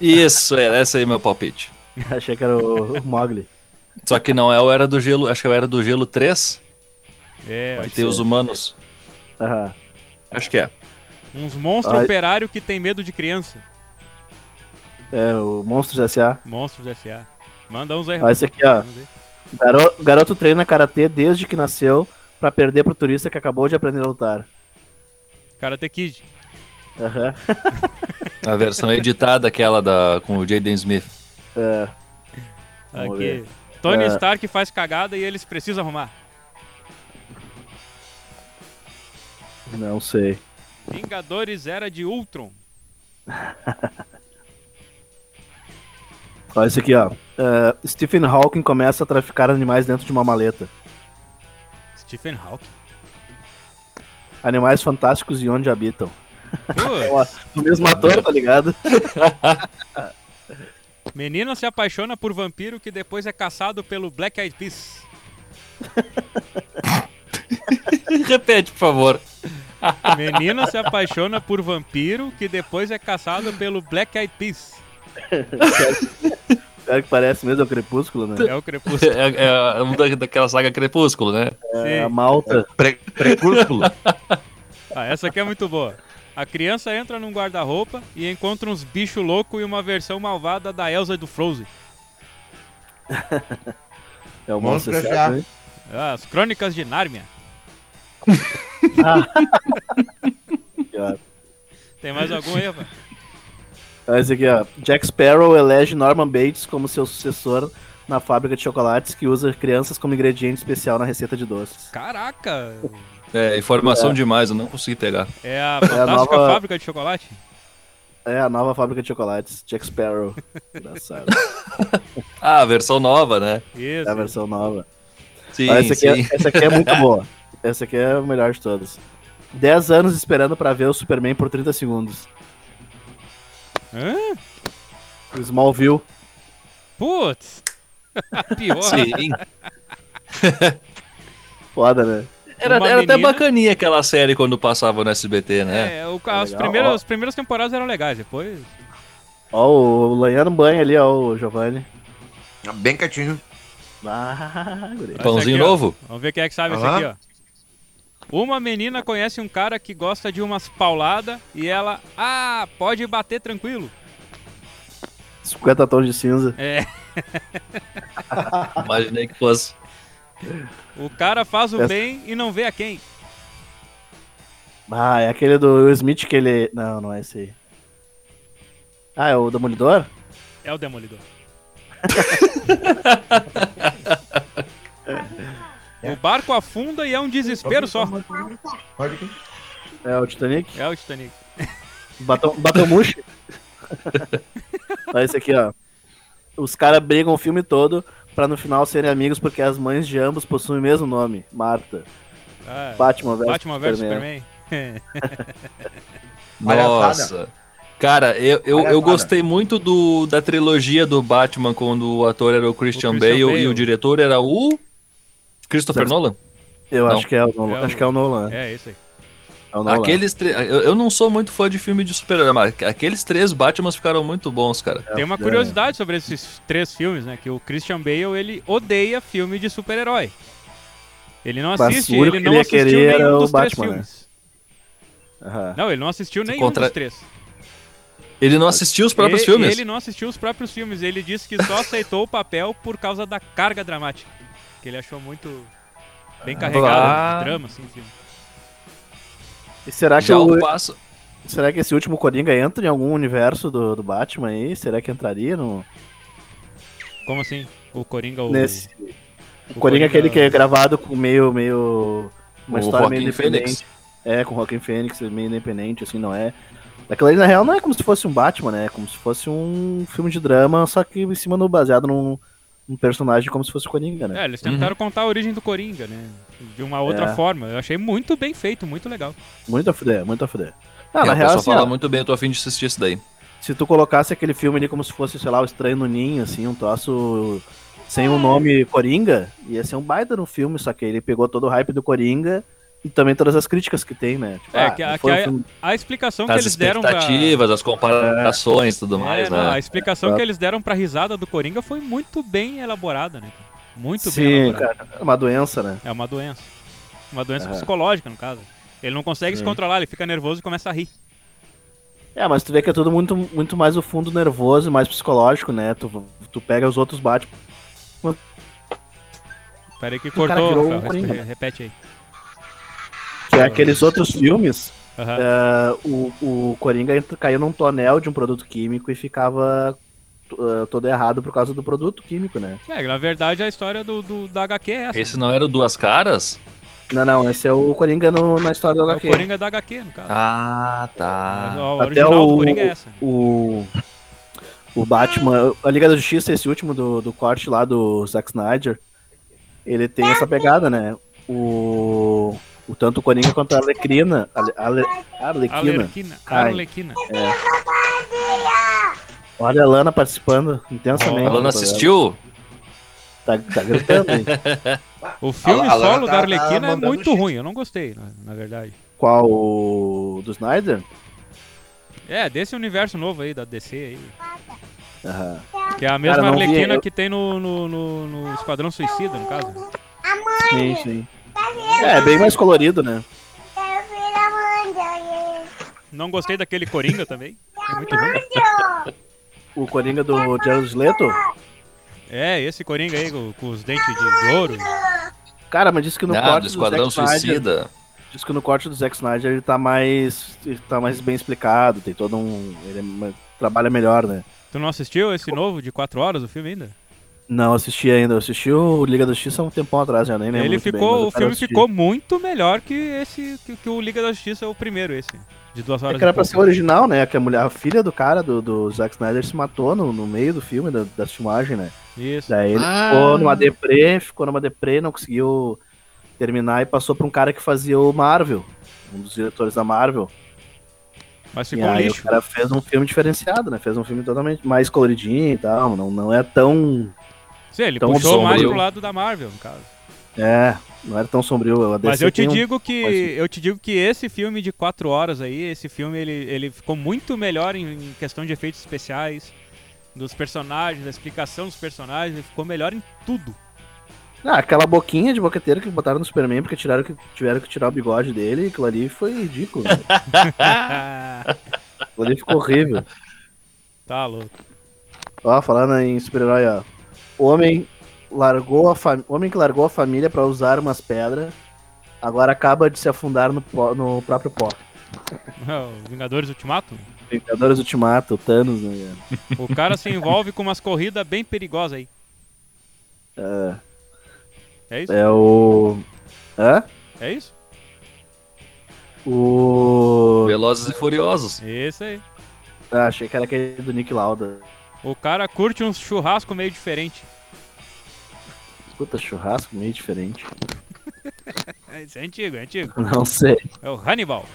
Isso, é, essa aí é meu palpite. Achei que era o, o Mogli. Só que não é o Era do Gelo, acho que é o Era do Gelo 3, É, tem que os humanos. Aham. Acho que é. uns monstros Ai. operários que tem medo de criança. É, o Monstros S.A. Monstros S.A. Manda uns aí. Ó, esse aqui, ó. Vamos ver. Garo- garoto treina karatê desde que nasceu pra perder pro turista que acabou de aprender a lutar. Karate Kid. Aham. A versão editada, aquela da, com o Jaden Smith. É. Vamos Aqui. ver. Tony É. Stark faz cagada e eles precisam arrumar. Não sei. Vingadores Era de Ultron. Olha esse aqui, ó. É, Stephen Hawking começa a traficar animais dentro de uma maleta. Stephen Hawking. Animais fantásticos e onde habitam. O mesmo ator, tá ligado? menina se apaixona por vampiro que depois é caçado pelo Black Eyed Peas. Repete, por favor. Menina se apaixona por vampiro que depois é caçado pelo Black Eyed Peas. Cara que parece mesmo é o Crepúsculo, né? É o Crepúsculo. É, é um da, daquela saga Crepúsculo, né? É a. Malta. Pre Precúrculo. Ah, essa aqui é muito boa. A criança entra num guarda-roupa e encontra uns bichos loucos e uma versão malvada da Elsa do Frozen. É o Monstro S.A. Né? Ah, As Crônicas de Nárnia. Ó, Tem mais algum aí, rapaz? Olha esse aqui, ó. Jack Sparrow elege Norman Bates como seu sucessor na fábrica de chocolates que usa crianças como ingrediente especial na receita de doces. Caraca! É, informação demais, eu não consegui pegar. É a fantástica nova- fábrica de chocolate? É a nova fábrica de chocolates, Jack Sparrow. Engraçado. Ah, a versão nova, né? Isso. É a versão nova. Sim, Olha, essa, aqui sim. é, essa aqui é muito boa. Essa aqui é o melhor de todas. 10 anos esperando pra ver o Superman por 30 segundos. Hã? Smallville. Putz! Pior. Sim. Foda, né? Era, Uma era até menina- bacaninha aquela série quando passava no SBT, né? É, o, É as, primeiras, ó. as primeiras temporadas eram legais, depois. Ó, o Lanhano banho ali, ó, o Giovanni. Bem quietinho. Ah, Pãozinho aqui, ó. novo? Vamos ver quem é que sabe esse Aham. aqui, ó. Uma menina conhece um cara que gosta de umas pauladas e ela, ah, pode bater tranquilo. 50 tons de cinza. É, Imaginei que fosse. o cara faz o Essa- bem e não vê a quem. Ah, é aquele do Will Smith que ele. Não, não é esse aí. Ah, é o Demolidor? É o Demolidor. o barco afunda e é um desespero só. É o Titanic? É o Titanic. Batom, Batomushi? Olha esse aqui, ó. Os caras brigam o filme todo pra no final serem amigos porque as mães de ambos possuem o mesmo nome, Marta. Ah, Batman vs Batman vs Superman. Superman. Nossa. Cara, eu, eu, eu gostei muito do, da trilogia do Batman, quando o ator era o Christian, O Christian Bale, Bale. e o diretor era o Christopher. Nolan. Eu Não. acho que é o Nolan. É o- acho que é o Nolan. É, É, isso aí. o Nolan. Aqueles tre- eu, eu não sou muito fã de filme de super-herói, mas aqueles três Batmans ficaram muito bons, cara. Tem uma é. curiosidade sobre esses três filmes, né? Que o Christian Bale, ele odeia filme de super-herói. Ele não assiste, ele não ele assistiu nenhum o dos três Batman, né? filmes. Não, ele não assistiu nenhum contra- dos três. Ele não assistiu os próprios E- filmes. Ele não assistiu os próprios filmes. Ele disse que só aceitou o papel por causa da carga dramática. Que ele achou muito bem carregado Ah. de drama, assim, filme. E será que, Já o, passo. será que esse último Coringa entra em algum universo do, do Batman aí? Será que entraria no, Como assim? O Coringa, o... nesse... o O Coringa é aquele que é gravado com meio... meio uma O história meio Joaquin independente. Phoenix. É, com o Joaquin Phoenix, meio independente, assim, não é... Aquilo ali, na real, não é como se fosse um Batman, né? É como se fosse um filme de drama, só que em cima no baseado num, num personagem como se fosse o Coringa, né? É, eles tentaram contar a origem do Coringa, né? De uma outra É. forma. Eu achei muito bem feito, muito legal. Muito a fuder, muito a fuder. Ah, É, na real, assim, fala ó, muito bem, eu tô afim de assistir isso daí. se tu colocasse aquele filme ali como se fosse, sei lá, o Estranho no Ninho, assim, um troço sem o nome Coringa, ia ser um baita no filme, só que ele pegou todo o hype do Coringa e também todas as críticas que tem, né? Tipo, É, ah, que, a, foi que a- a explicação que As eles deram pra... expectativas, as comparações e tudo mais, É, a né? explicação Exato. que eles deram pra risada do Coringa foi muito bem elaborada, né? cara? Muito bem Sim, elaborada. cara, é uma doença, né? É uma doença. Uma doença Aham. psicológica, no caso. Ele não consegue se controlar, ele fica nervoso e começa a rir. É, mas tu vê que é tudo muito, muito mais o fundo nervoso, mais psicológico, né? Tu, tu pega os outros Batman. Pera aí que cara cortou, um. Coringa. Re- repete aí. Que é aqueles outros filmes, Aham. é, o, o Coringa caiu num tonel de um produto químico e ficava uh, todo errado por causa do produto químico, né? É, na verdade a história do, do- da HQ é essa. Esse não era o Duas Caras? Não, não, esse é o Coringa no- na história do É o HQ. Coringa da HQ, no caso. Ah, tá. a Até o, Coringa é essa. o, o Batman, a Liga da Justiça, esse último do, do corte lá do Zack Snyder, ele tem essa pegada, né? O, o tanto o Coringa quanto a Arlequina, Ale, Ale, Arlequina. Arlequina. Arlequina. Olha a Lana participando intensamente. Não do programa. assistiu? Tá, tá gritando aí. O filme A- a Lana solo tá- da tá Arlequina é mandando muito ruim, eu não gostei, na, na verdade. Qual o do Snyder? É, desse universo novo aí, da DC aí. Aham. Que é a mesma Cara, não vi, Arlequina eu- que tem no, no, no- no Esquadrão Suicida, no caso. Sim, sim. É, bem mais colorido, né? Não gostei daquele Coringa também. É muito ruim. O Coringa do Jared Leto. É, esse Coringa aí com, com os dentes de ouro. Cara, mas disse que no Ah, corte do Esquadrão do Zack Snyder, Suicida. diz que no corte do Zack Snyder ele tá mais ele tá mais bem explicado, tem todo um ele é trabalha melhor, né? Tu não assistiu esse novo de 4 horas, o filme ainda? Não assisti ainda, eu assisti o Liga da Justiça há um tempão atrás, já nem lembro. Ele bem, ficou, eu o filme assistir. ficou muito melhor que esse, que, que o Liga da Justiça, o primeiro esse, de duas horas É que era e pra pouco. ser original, né? Que a mulher, a filha do cara do, do Zack Snyder se matou no, no meio do filme, da, da filmagem, né? Isso. Daí ele Ah. ficou numa deprê, ficou numa deprê, não conseguiu terminar e passou pra um cara que fazia o Marvel, um dos diretores da Marvel. Mas E ficou um aí lixo. o cara fez um filme diferenciado, né? Fez um filme totalmente mais coloridinho e tal, não, não é tão... Sim, ele tão puxou mais sombrio. pro lado da Marvel, no caso. É, não era tão sombrio. Mas eu te tem um- digo que eu te digo que esse filme de 4 horas aí, esse filme ele, ele ficou muito melhor em, em questão de efeitos especiais, dos personagens, da explicação dos personagens, ele ficou melhor em tudo. Ah, aquela boquinha de boqueteiro que botaram no Superman porque tiraram que, tiveram que tirar o bigode dele, aquilo ali foi ridículo. né? aquilo ali ficou horrível. tá louco. Ó, falando em super-herói, ó. Homem largou a fam... Homem que largou a família pra usar umas pedras, agora acaba de se afundar no, pó- no próprio pó. O Vingadores Ultimato? Vingadores Ultimato, o Thanos, né? cara? O cara se envolve com umas corridas bem perigosas aí. É, É isso? é o. Hã? É isso? O. Velozes e Furiosos. Isso aí. Ah, achei que era aquele do Nick Lauda. O cara curte um churrasco meio diferente. Puta, churrasco meio diferente. É, Isso é antigo, é antigo. Não sei. É o Hannibal.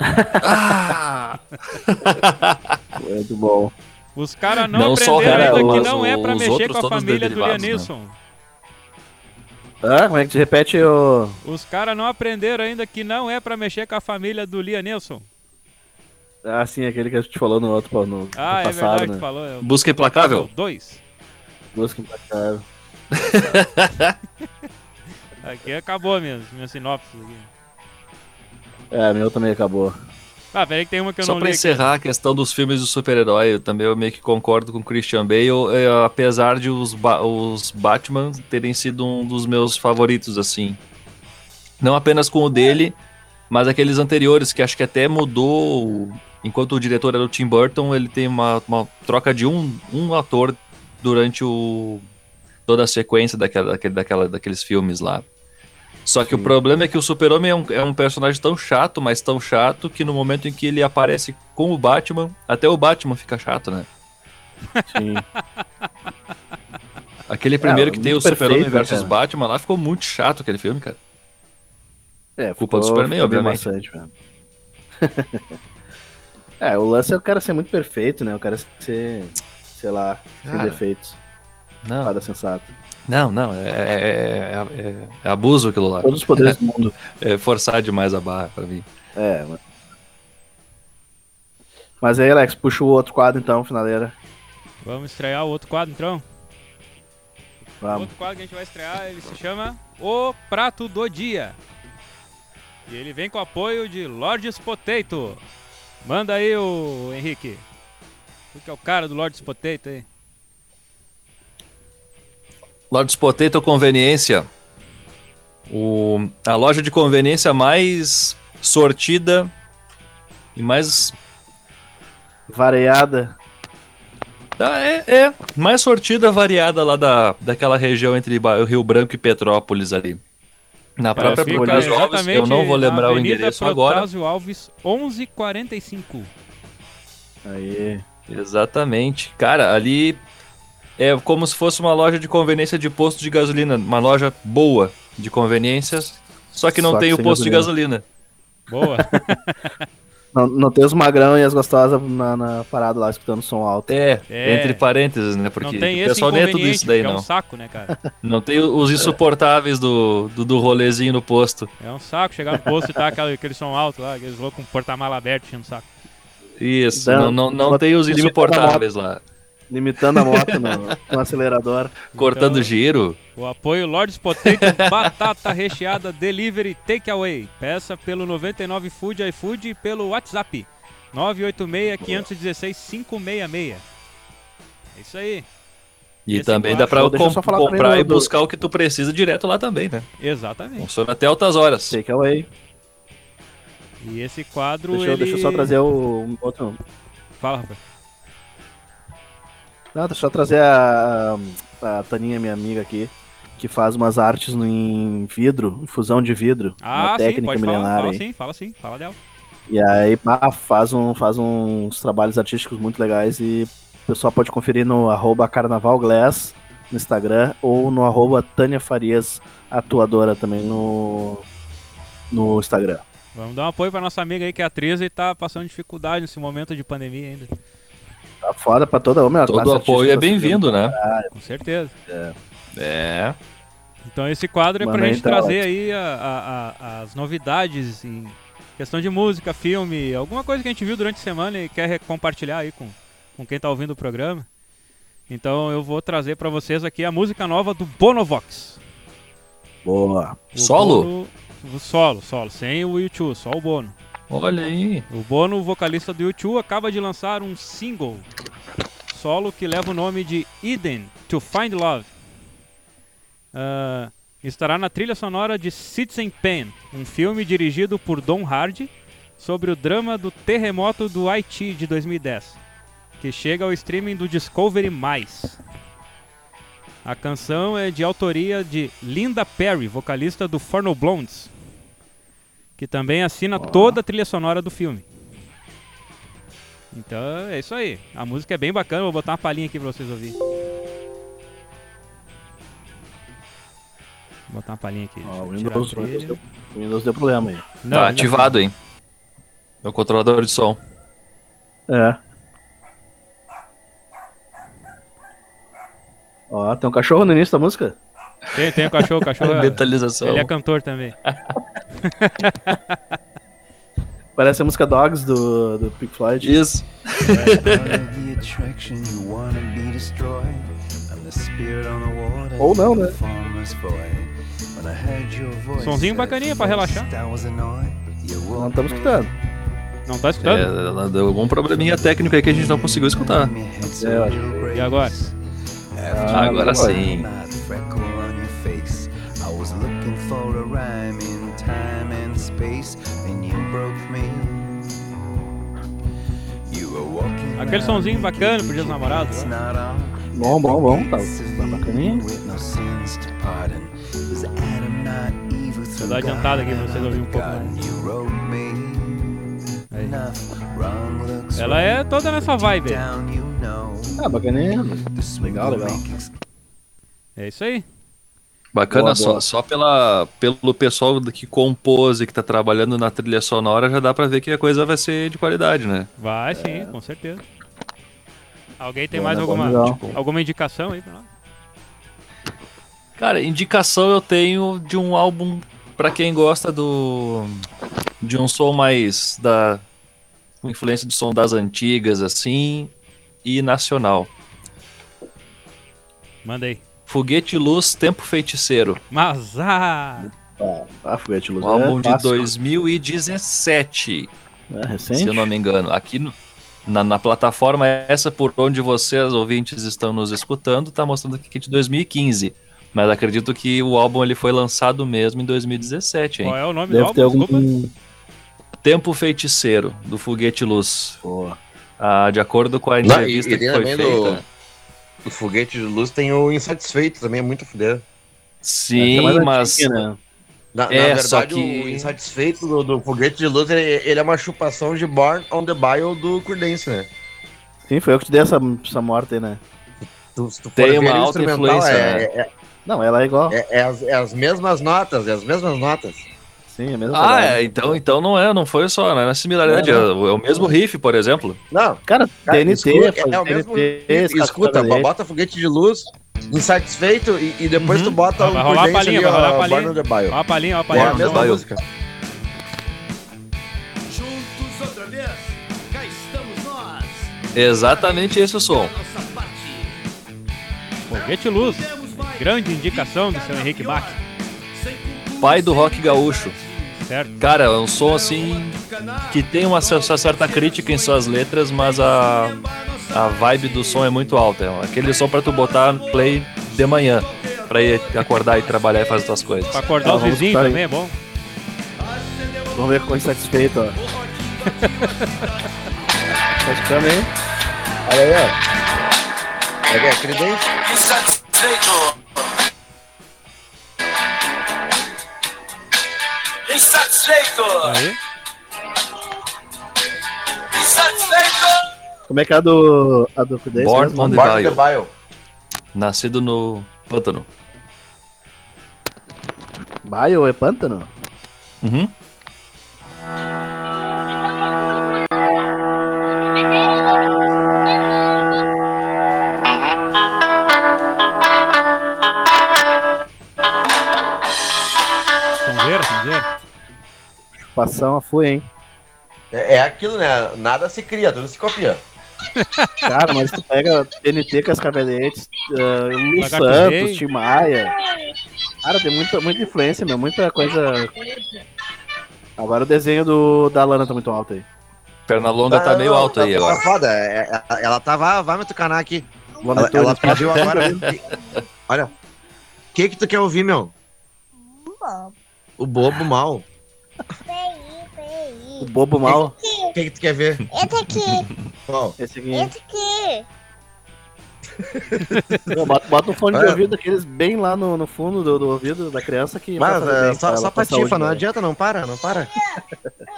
Muito bom. Os caras não, Não só o aprenderam ainda que não é pra mexer com a família do né? Neeson. Hã? Como é que te repete o. Os caras não aprenderam ainda que não é pra mexer com a família do Liam Neeson. Ah, sim, aquele que a gente falou no outro, no, no Ah, é passado, verdade, né? falou. É o Busca Implacável. 2. Busca implacável. Aqui acabou mesmo, minha sinopse. Aqui. É, meu também acabou. Ah, peraí que tem uma que eu Só não pra li aqui. encerrar a questão dos filmes do super-herói, eu também eu meio que concordo com o Christian Bale, é, apesar de os, Ba- os Batman terem sido um dos meus favoritos, assim. Não apenas com o dele, mas aqueles anteriores, que acho que até mudou. Enquanto o diretor era o Tim Burton, ele tem uma, uma troca de um, um ator durante o, toda a sequência daquela, daquele, daquela, daqueles filmes lá. Só que o problema é que o Super-Homem é um, é um personagem tão chato, mas tão chato, que no momento em que ele aparece com o Batman, até o Batman fica chato, né? Sim. Aquele primeiro É, que tem o Super-Homem versus cara. Batman lá ficou muito chato aquele filme, cara. É, Culpa do Superman, obviamente. Bastante. é, o lance é o cara ser muito perfeito, né? O cara ser, sei lá, sem defeitos. Não, Nada sensato. não, não. É, é- é- é- é abuso aquilo lá. Todos os poderes do mundo. É forçar demais a barra pra mim. É, mas... Mas aí, Alex, puxa o outro quadro então, finaleira. Vamos estrear o outro quadro, então. O Vamos. outro quadro que a gente vai estrear, ele se chama O Prato do Dia. E ele vem com apoio de Lords Potato. Manda aí, o Henrique. Tu que é o cara do Lords Potato aí. Lords Potato Conveniência. O, a loja de conveniência mais sortida e mais. Variada. Ah, é, é, mais sortida, variada lá da, daquela região entre Rio Branco e Petrópolis ali. Na própria Fica Protásio Alves, eu não vou lembrar o endereço agora. Protásio Alves 1145. Aí. Exatamente. Cara, ali é como se fosse uma loja de conveniência de posto de gasolina. Uma loja boa de conveniências, só que não Só que tem o sem posto de gasolina. Boa. Não, não tem os magrão e as gostosas na, na parada lá escutando som alto. É, É. entre parênteses, né? Porque não tem o pessoal nem é tudo isso daí, que é um não. saco, né, cara? Não tem os insuportáveis do, do, do rolezinho no posto. É um saco chegar no posto e tá aquele, aquele som alto lá, aqueles loucos com porta-mala aberto enchendo o saco. Isso, não, não, não tem os insuportáveis lá. Limitando a moto no, no acelerador. Cortando Então- giro. O apoio Lords Potato Batata Recheada Delivery Takeaway. Peça pelo 99 Food iFood e pelo WhatsApp 986-516-566. É isso aí, E Esse também dá pra comprar e do- buscar o que tu precisa direto lá também, né? exatamente. Funciona até altas horas. Take away. E esse quadro Deixa, eu- ele... deixa eu só trazer o outro. Fala, rapaz. Não, deixa eu trazer a, a Taninha, minha amiga aqui, que faz umas artes no- em vidro, fusão de vidro. Ah, uma sim, técnica pode falar, fala sim, fala sim, fala dela. E aí, pá, faz, um, faz uns trabalhos artísticos muito legais e o pessoal pode conferir no arroba carnavalglass no Instagram ou no arroba Tânia Farias, atuadora também no, no Instagram. Vamos dar um apoio pra nossa amiga aí que é atriz e tá passando dificuldade nesse momento de pandemia ainda. Tá foda pra toda homem. Todo apoio é bem-vindo, né? Com certeza. É. Então esse quadro é pra Manda aí, gente tá trazer aí a- a- a- as novidades em questão de música, filme, alguma coisa que a gente viu durante a semana e quer compartilhar aí com, com quem tá ouvindo o programa. Então eu vou trazer pra vocês aqui a música nova do Bonovox. Boa. O Solo? Bono- o solo, solo, sem o YouTube, só o Bono. Olha aí. O Bono, vocalista do YouTube, acaba de lançar um single solo que leva o nome de Eden to Find Love. Ah, estará na trilha sonora de Citizen Pen, um filme dirigido por Don Hardy, sobre o drama do terremoto do Haiti de 2010, que chega ao streaming do Discovery+. A canção é de autoria de Linda Perry, vocalista do Forno Blondes, que também assina toda a trilha sonora do filme. Então é isso aí. A música é bem bacana, vou botar uma palhinha aqui pra vocês ouvirem. Vou botar uma palhinha aqui. Ó, o Windows, trilha. Windows, deu, o Windows deu problema aí. Não, tá ativado, hein? Meu controlador de som. É. Ó, tem um cachorro no início da música? Tem, tem o cachorro, o cachorro. é- Metalização. ele é cantor também. Parece a música Dogs do, do Pink Floyd. Isso. Ou não, né? Sonzinho bacaninha pra relaxar. Não estamos escutando. Não tá É, escutando? ela deu algum probleminha técnico aí que a gente não conseguiu escutar. É. E agora? Ah, Agora agora sim. Was looking for a rhyme in time and space, and you broke me. You were walking Aquele sonzinho bacana pro dia dos namorados. It's né? Bom, bom, bom. Tá, tá bacaninha. Vou dar adiantada aqui pra vocês ouvirem um pouco me Aí. Ela é toda nessa vibe. Ah, bacaninha. Legal, legal. É isso aí. Bacana, Boa, só, boa. só pela, pelo pessoal que compôs e que tá trabalhando na trilha sonora, já dá pra ver que a coisa vai ser de qualidade, né? Vai sim, com certeza. Alguém tem Bom, mais né? Alguma, legal. alguma indicação aí pra nós? Cara, indicação eu tenho de um álbum pra quem gosta do de um som mais da com influência do som das antigas assim e nacional. Manda aí. Foguete Luz Tempo Feiticeiro, Mas, ah, Ah, foguete luz. um álbum é de clássico. 2017, É, se recente. eu não me engano. Aqui no- na, na plataforma essa por onde vocês ouvintes estão nos escutando, tá mostrando aqui que é de 2015. Mas acredito que o álbum ele foi lançado mesmo em 2017, hein? qual é o nome do Deve álbum? ter algum. Desculpa. Tempo Feiticeiro, do Foguete Luz. Pô, Ah, de acordo com a Não, e- entrevista e que foi feita. do- O foguete de luz tem o Insatisfeito, também é muito fuder. Sim, é mais mas. antiga, né? Na, na É, verdade, só que- o Insatisfeito do, do foguete de luz, ele, ele é uma chupação de Born on the Bio do Creedence, né? Sim, foi eu que te dei essa, essa morte aí, né? Tu, tu Tem uma ele alta instrumental, influência, é, né? é, Não, ela é igual. é- é as, é as mesmas notas, é as mesmas notas. Sim, é mesmo. Ah, é, então, então não é, não foi só, né? Não é similaridade, é, É, o é o mesmo riff, por exemplo. Não, Cara, cara, TNT, escuta, é, é o mesmo. TNT, escuta, Cascavel. bota foguete de luz, insatisfeito, e, e depois Uhum. tu bota Vai um rolar a palhinha, ali, vai rolar a ó, palhinha. Born on the Bio. Ó a palhinha, ó a É a mesma música. Juntos outra vez, cá estamos nós. Exatamente esse o som. Foguete Luz. Temos mais Grande indicação do seu Henrique Bach. Pai do rock gaúcho. Certo? Cara, é um som assim que tem uma cer- certa crítica em suas letras, mas a, a vibe do som é muito alta. É aquele som pra tu botar no play de manhã, pra ir acordar e trabalhar e fazer tuas coisas. Pra acordar os vamos vizinhos escutar aí. também é bom. Vamos ver com insatisfeito, ó. Tá aí? Olha aí, ó. É, é Creedence. Aí. Como é que é a do. A do Fidesz Born mesmo? on the Born the. Bio. Nascido no pântano. Bio é pântano? Uhum. A fui, hein? É, é aquilo, né? Nada se cria, tudo se copia. Cara, mas tu pega TNT Cascaveletes, uh, Lu Lagarto Santos. Tim Maia. Cara, tem muita, muita influência, meu. Muita coisa. Agora o desenho do, da Lana tá muito alto aí. Perna longa tá Ah, meio não, alto aí tá, agora. Tá foda. É, é, ela tava. Vai me tucanar aqui. Ela, ela pediu tá- agora. Olha. O que que tu quer ouvir, meu? O bobo mal. PI, O bobo mal. O que, que tu quer ver? Esse aqui, Qual? Esse aqui. esse aqui. Não, bota, bota um fone de Olha. ouvido daqueles bem lá no, no fundo do, do ouvido da criança que. Mas é, só, pra só pra saúde tifa, não dela. adianta, não para, não para.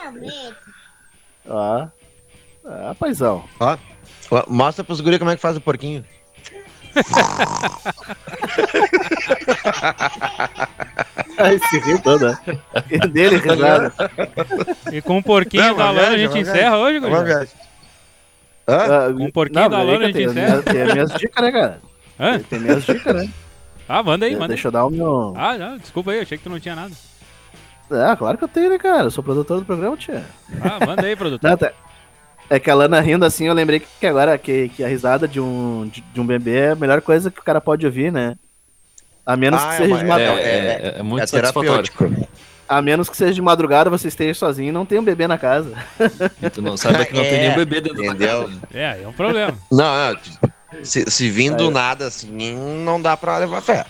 Realmente. Ó. Ah, paizão. Ó, mostra pros guri como é que faz o porquinho. Ai, se riu todo, né? Dele, risada. E com o porquinho Não, da Lana a gente encerra hoje, É Guri? Hã? Ah, Com um porquinho da peraí Lana que a gente encerra. Tem as minhas dicas, né, cara? Hã? Tem minhas dicas, né? Ah, manda aí, manda aí. Deixa eu dar o meu. Ah, não, desculpa aí, achei que tu não tinha nada. Ah, claro que eu tenho, né, cara? Eu sou produtor do programa, tia. Ah, manda aí, produtor. Não, tá- É que a Lana rindo assim, eu lembrei que agora que, que a risada de um, de, de um bebê é a melhor coisa que o cara pode ouvir, né? A menos Ah, que é seja uma- de É, madrugada. é, é, é muito É satisfatório. terapêutico. A menos que seja de madrugada, você esteja sozinho e não tenha um bebê na casa. E tu não saiba que não tem É, nenhum bebê dentro entendeu? da casa. É, é um problema. Não, não, se, se vir do nada assim, não dá pra levar fé.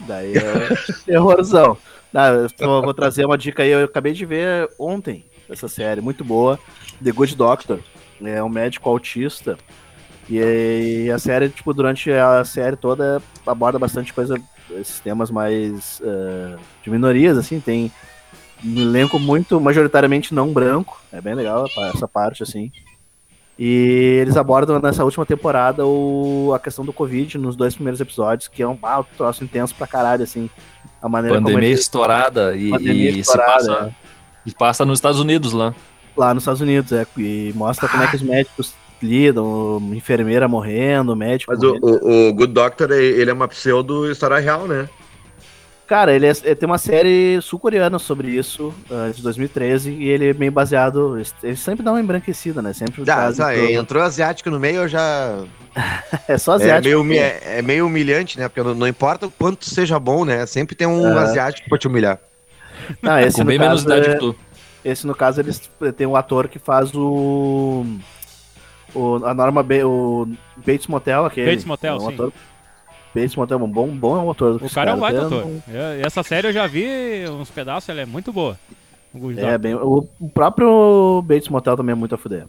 Daí é terrorzão. Ah, eu tô- vou trazer uma dica aí, eu acabei de ver ontem essa série, muito boa. The Good Doctor. É um médico autista. E, a série, tipo, durante a série toda aborda bastante coisa, esses temas mais eh, de minorias, assim, tem um elenco muito, majoritariamente não branco, é bem legal essa parte, assim. E eles abordam nessa última temporada o, a questão do Covid nos dois primeiros episódios, que é um, ah, um troço intenso pra caralho, assim. A maneira como Pandemia eles- estourada e, Pandemia e estourada, passa, é. e passa nos Estados Unidos lá. Lá nos Estados Unidos, é, e mostra como é que os médicos lidam, enfermeira morrendo, médico Mas o, morrendo. o, o Good Doctor, ele é uma pseudo história real, né? Cara, ele, é- ele tem uma série sul-coreana sobre isso, ah, de 2013, e ele é meio baseado, ele sempre dá uma embranquecida, né, sempre Já, já, entrou asiático no meio, eu já. é só É asiático. meio, humi- é, é meio humilhante, né? Porque não, não importa o quanto seja bom, né? Sempre tem um É. asiático pra te humilhar. Não, esse, Com bem menos caso, idade é- que tu. Esse no caso, eles tem um ator que faz o... o a Norma, Ba- o Bates Motel, aquele. Bates Motel, é um sim. ator, Bates Motel, um bom, bom é um ator. O cara é um baita ator. É, essa série eu já vi uns pedaços, ela é muito boa. É, bem, o, próprio Bates Motel também é muito a fuder.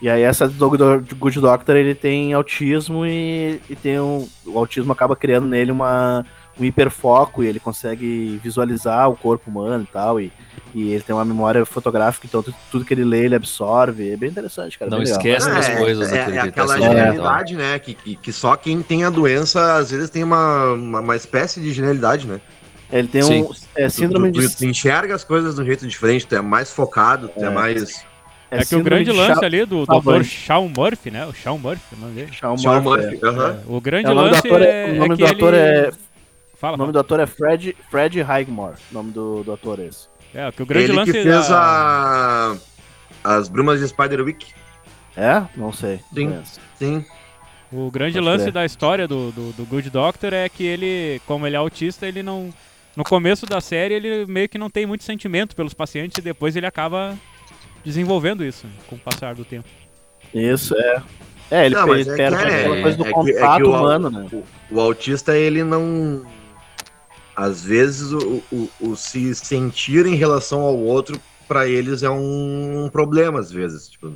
E aí essa do Good Doctor, ele tem autismo e, e tem um, o autismo acaba criando nele uma, um hiperfoco e ele consegue visualizar o corpo humano e tal, e, e ele tem uma memória fotográfica, então tudo, tudo que ele lê ele absorve, é bem interessante, cara. Não bem legal. esquece das é, coisas é, daquele é tá aquela genialidade, né? Que, que, que só quem tem a doença, às vezes, tem uma, uma, uma espécie de genialidade, né? Ele tem Sim. um é, síndrome tu, tu, de... tu enxerga as coisas de um jeito diferente, tu é mais focado, tu é, É. mais. É, que o grande de lance Sha- ali do. Dr. Shawn Murphy, né? O Shawn Murphy, o nome dele. Sean Murphy, Murphy, aham. É, o grande É, o nome do lance é- é, o nome é do ator ele... é- Fala, O nome fala. do ator é Fred, Fred Highmore, o nome do, do ator é esse. É, que o grande Ele lance que fez da... a... as brumas de Spiderwick. É? Não sei. Sim. Sim. O grande Pode lance crer. da história do, do, do Good Doctor é que ele, como ele é autista, ele não. No começo da série, ele meio que não tem muito sentimento pelos pacientes e depois ele acaba desenvolvendo isso com o passar do tempo. Isso, é. É, ele Não, mas é perde é, aquela coisa do é que- é que contato o- humano, né? O autista, ele não. Às vezes, o, o, o se sentir em relação ao outro, pra eles, é um problema, às vezes. Tipo,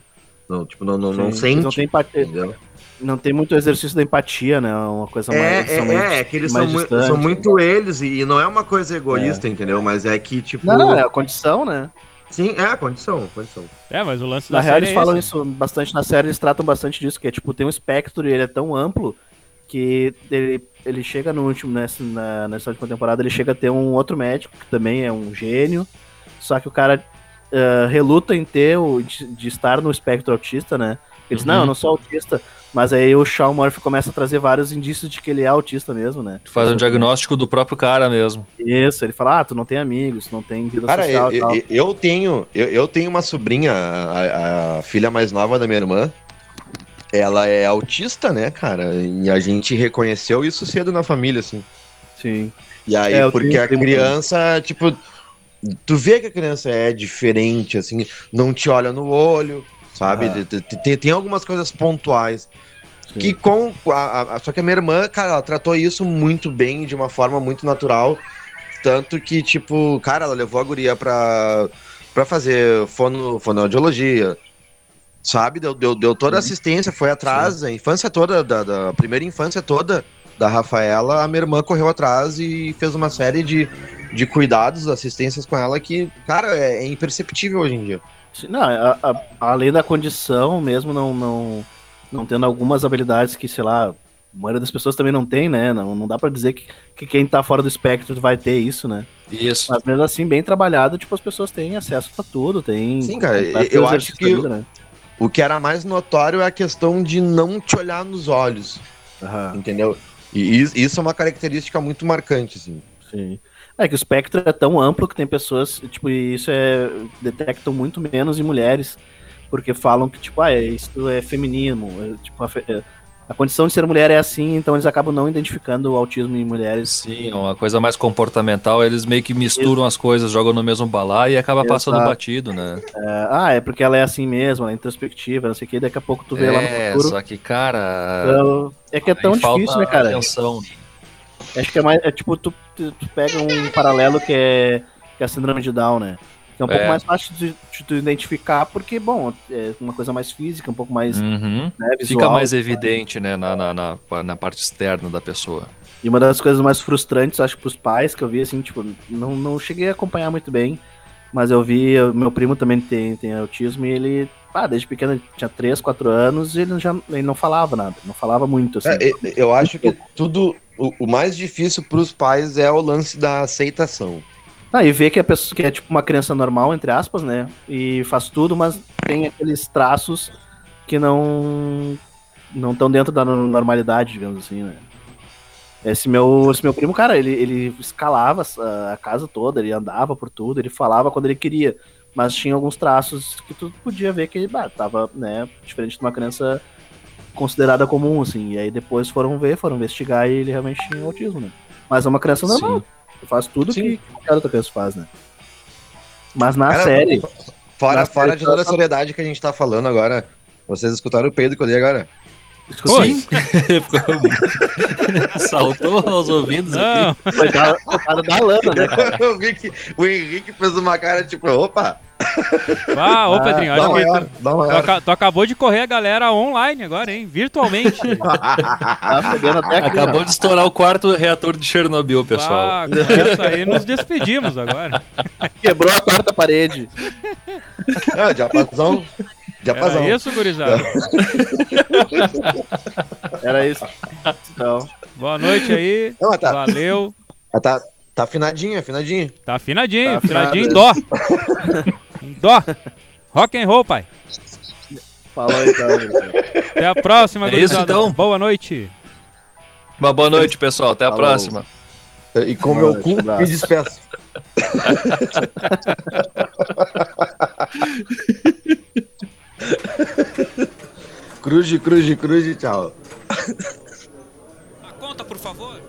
não, tipo, não, não, não Sim, sente. Não tem, empatia, entendeu? não tem muito exercício da empatia, né? Uma coisa É, mais. é, são mais- é, é que eles são, distantes. são muito eles, e não é uma coisa egoísta, entendeu? Mas é que, tipo. Não, não, é a condição, né? Sim, é a condição, condição. É, mas o lance Na da real, série eles é falam esse. isso bastante na série, eles tratam bastante disso, que é tipo, tem um espectro e ele é tão amplo que ele, ele chega no último, nessa, na, nessa última temporada, ele chega a ter um outro médico, que também é um gênio, só que o cara ah, reluta em ter, o, de, de estar no espectro autista, né? Ele diz, Uhum. não, eu não sou autista, mas aí o Shawn Murphy começa a trazer vários indícios de que ele é autista mesmo, né? Tu faz um diagnóstico do próprio cara mesmo. Isso, ele fala, ah, tu não tem amigos, tu não tem vida Cara, social eu, e tal. eu, eu tenho, eu, eu tenho uma sobrinha, a, a filha mais nova da minha irmã. Ela é autista, né, cara? E a gente reconheceu isso cedo na família, assim. Sim. E aí, É, porque a criança, tipo, tu vê que a criança é diferente, assim, não te olha no olho, sabe? Ah. Tem- Tem, tem algumas coisas pontuais. Sim. Que com. A, a- só que a minha irmã, cara, ela tratou isso muito bem, de uma forma muito natural. Tanto que, tipo, cara, ela levou a guria pra, pra fazer fono, fonoaudiologia, sabe? Deu, deu, deu toda a assistência, foi atrás, a infância toda, da, da primeira infância toda da Rafaela, a minha irmã correu atrás e fez uma série de, de cuidados, assistências com ela que, cara, é, é imperceptível hoje em dia. Não, a- a- além da condição, mesmo não, não, não tendo algumas habilidades que, sei lá, a maioria das pessoas também não tem, né? Não, não dá pra dizer que, que quem tá fora do espectro vai ter isso, né? Isso. Mas mesmo assim, bem trabalhado, tipo, as pessoas têm acesso a tudo, tem... Sim, cara, eu acho que- vida, né? O que era mais notório é a questão de não te olhar nos olhos, Aham, entendeu? E is- isso é uma característica muito marcante, assim. sim. É que o espectro é tão amplo que tem pessoas, tipo, e isso é... detectam muito menos em mulheres, porque falam que, tipo, ah, isso é feminino, é, tipo, a, é- condição de ser mulher é assim, então eles acabam não identificando o autismo em mulheres. Sim, uma coisa mais comportamental, eles meio que misturam as coisas, jogam no mesmo balaio e acaba passando Exato. batido, né? É, ah, é porque ela é assim mesmo, ela é introspectiva, não sei o que, daqui a pouco tu vê lá no É, futuro. só que, cara. então, é que é tão difícil, né, cara? Atenção. Acho que é mais. É tipo, tu, tu, tu pega um paralelo que é, que é a síndrome de Down, né? É um pouco É. mais fácil de, de tu identificar, porque, bom, é uma coisa mais física, um pouco mais Uhum. né, Fica visual. mais evidente, né, na, na, na, na parte externa da pessoa. E uma das coisas mais frustrantes, acho, pros pais, que eu vi, assim, tipo, não, não cheguei a acompanhar muito bem, mas eu vi, eu- meu primo também tem, tem autismo e ele, ah, desde pequeno, tinha 3, 4 anos e ele, já, ele não falava nada, não falava muito, assim. É, eu- eu acho que tudo. O, o mais difícil pros pais é o lance da aceitação. Ah, e ver que a pessoa que é tipo uma criança normal, entre aspas, né? E faz tudo, mas tem aqueles traços que não não estão dentro da no- normalidade, digamos assim, né? Esse meu, esse meu primo, cara, ele, ele escalava a- casa toda, ele andava por tudo, ele falava quando ele queria, mas tinha alguns traços que tu podia ver que ele bah, tava, né, diferente de uma criança considerada comum, assim. E aí depois foram ver, foram investigar e ele realmente tinha autismo, né? Mas é uma criança normal. Ele faz tudo Sim. que qualquer outra criança faz, né? Mas na Cara, série. Fora, Na fora série de toda a seriedade que a gente tá falando agora. Vocês escutaram o peido que eu dei agora? Oi. Saltou aos ouvidos Não, aqui. Foi da, coitada da Lana, né, cara? eu vi que o Henrique fez uma cara tipo, opa, ah, ô Ah, Pedrinho, acho que maior, tu, dá tu aca- tu acabou de correr a galera online agora, hein? Virtualmente. Tá chegando até aqui. Acabou ó. de estourar o quarto reator de Chernobyl, pessoal. Ah, com essa aí nos despedimos agora. Quebrou a quarta parede. Ah, Diapasão. Era isso, gurizada? Era isso. Então, Boa noite aí. Não, tá, Valeu. tá, tá afinadinho, afinadinho. Tá afinadinho, Tá afinadinho em dó. em dó. Rock and roll, pai. falou então. Até a próxima, É isso, gurizada. então? Boa noite. Uma boa noite, pessoal. Até a Falou. próxima. E com meu cu, me despeço. Cruze, cruze, cruze, tchau. A conta, por favor.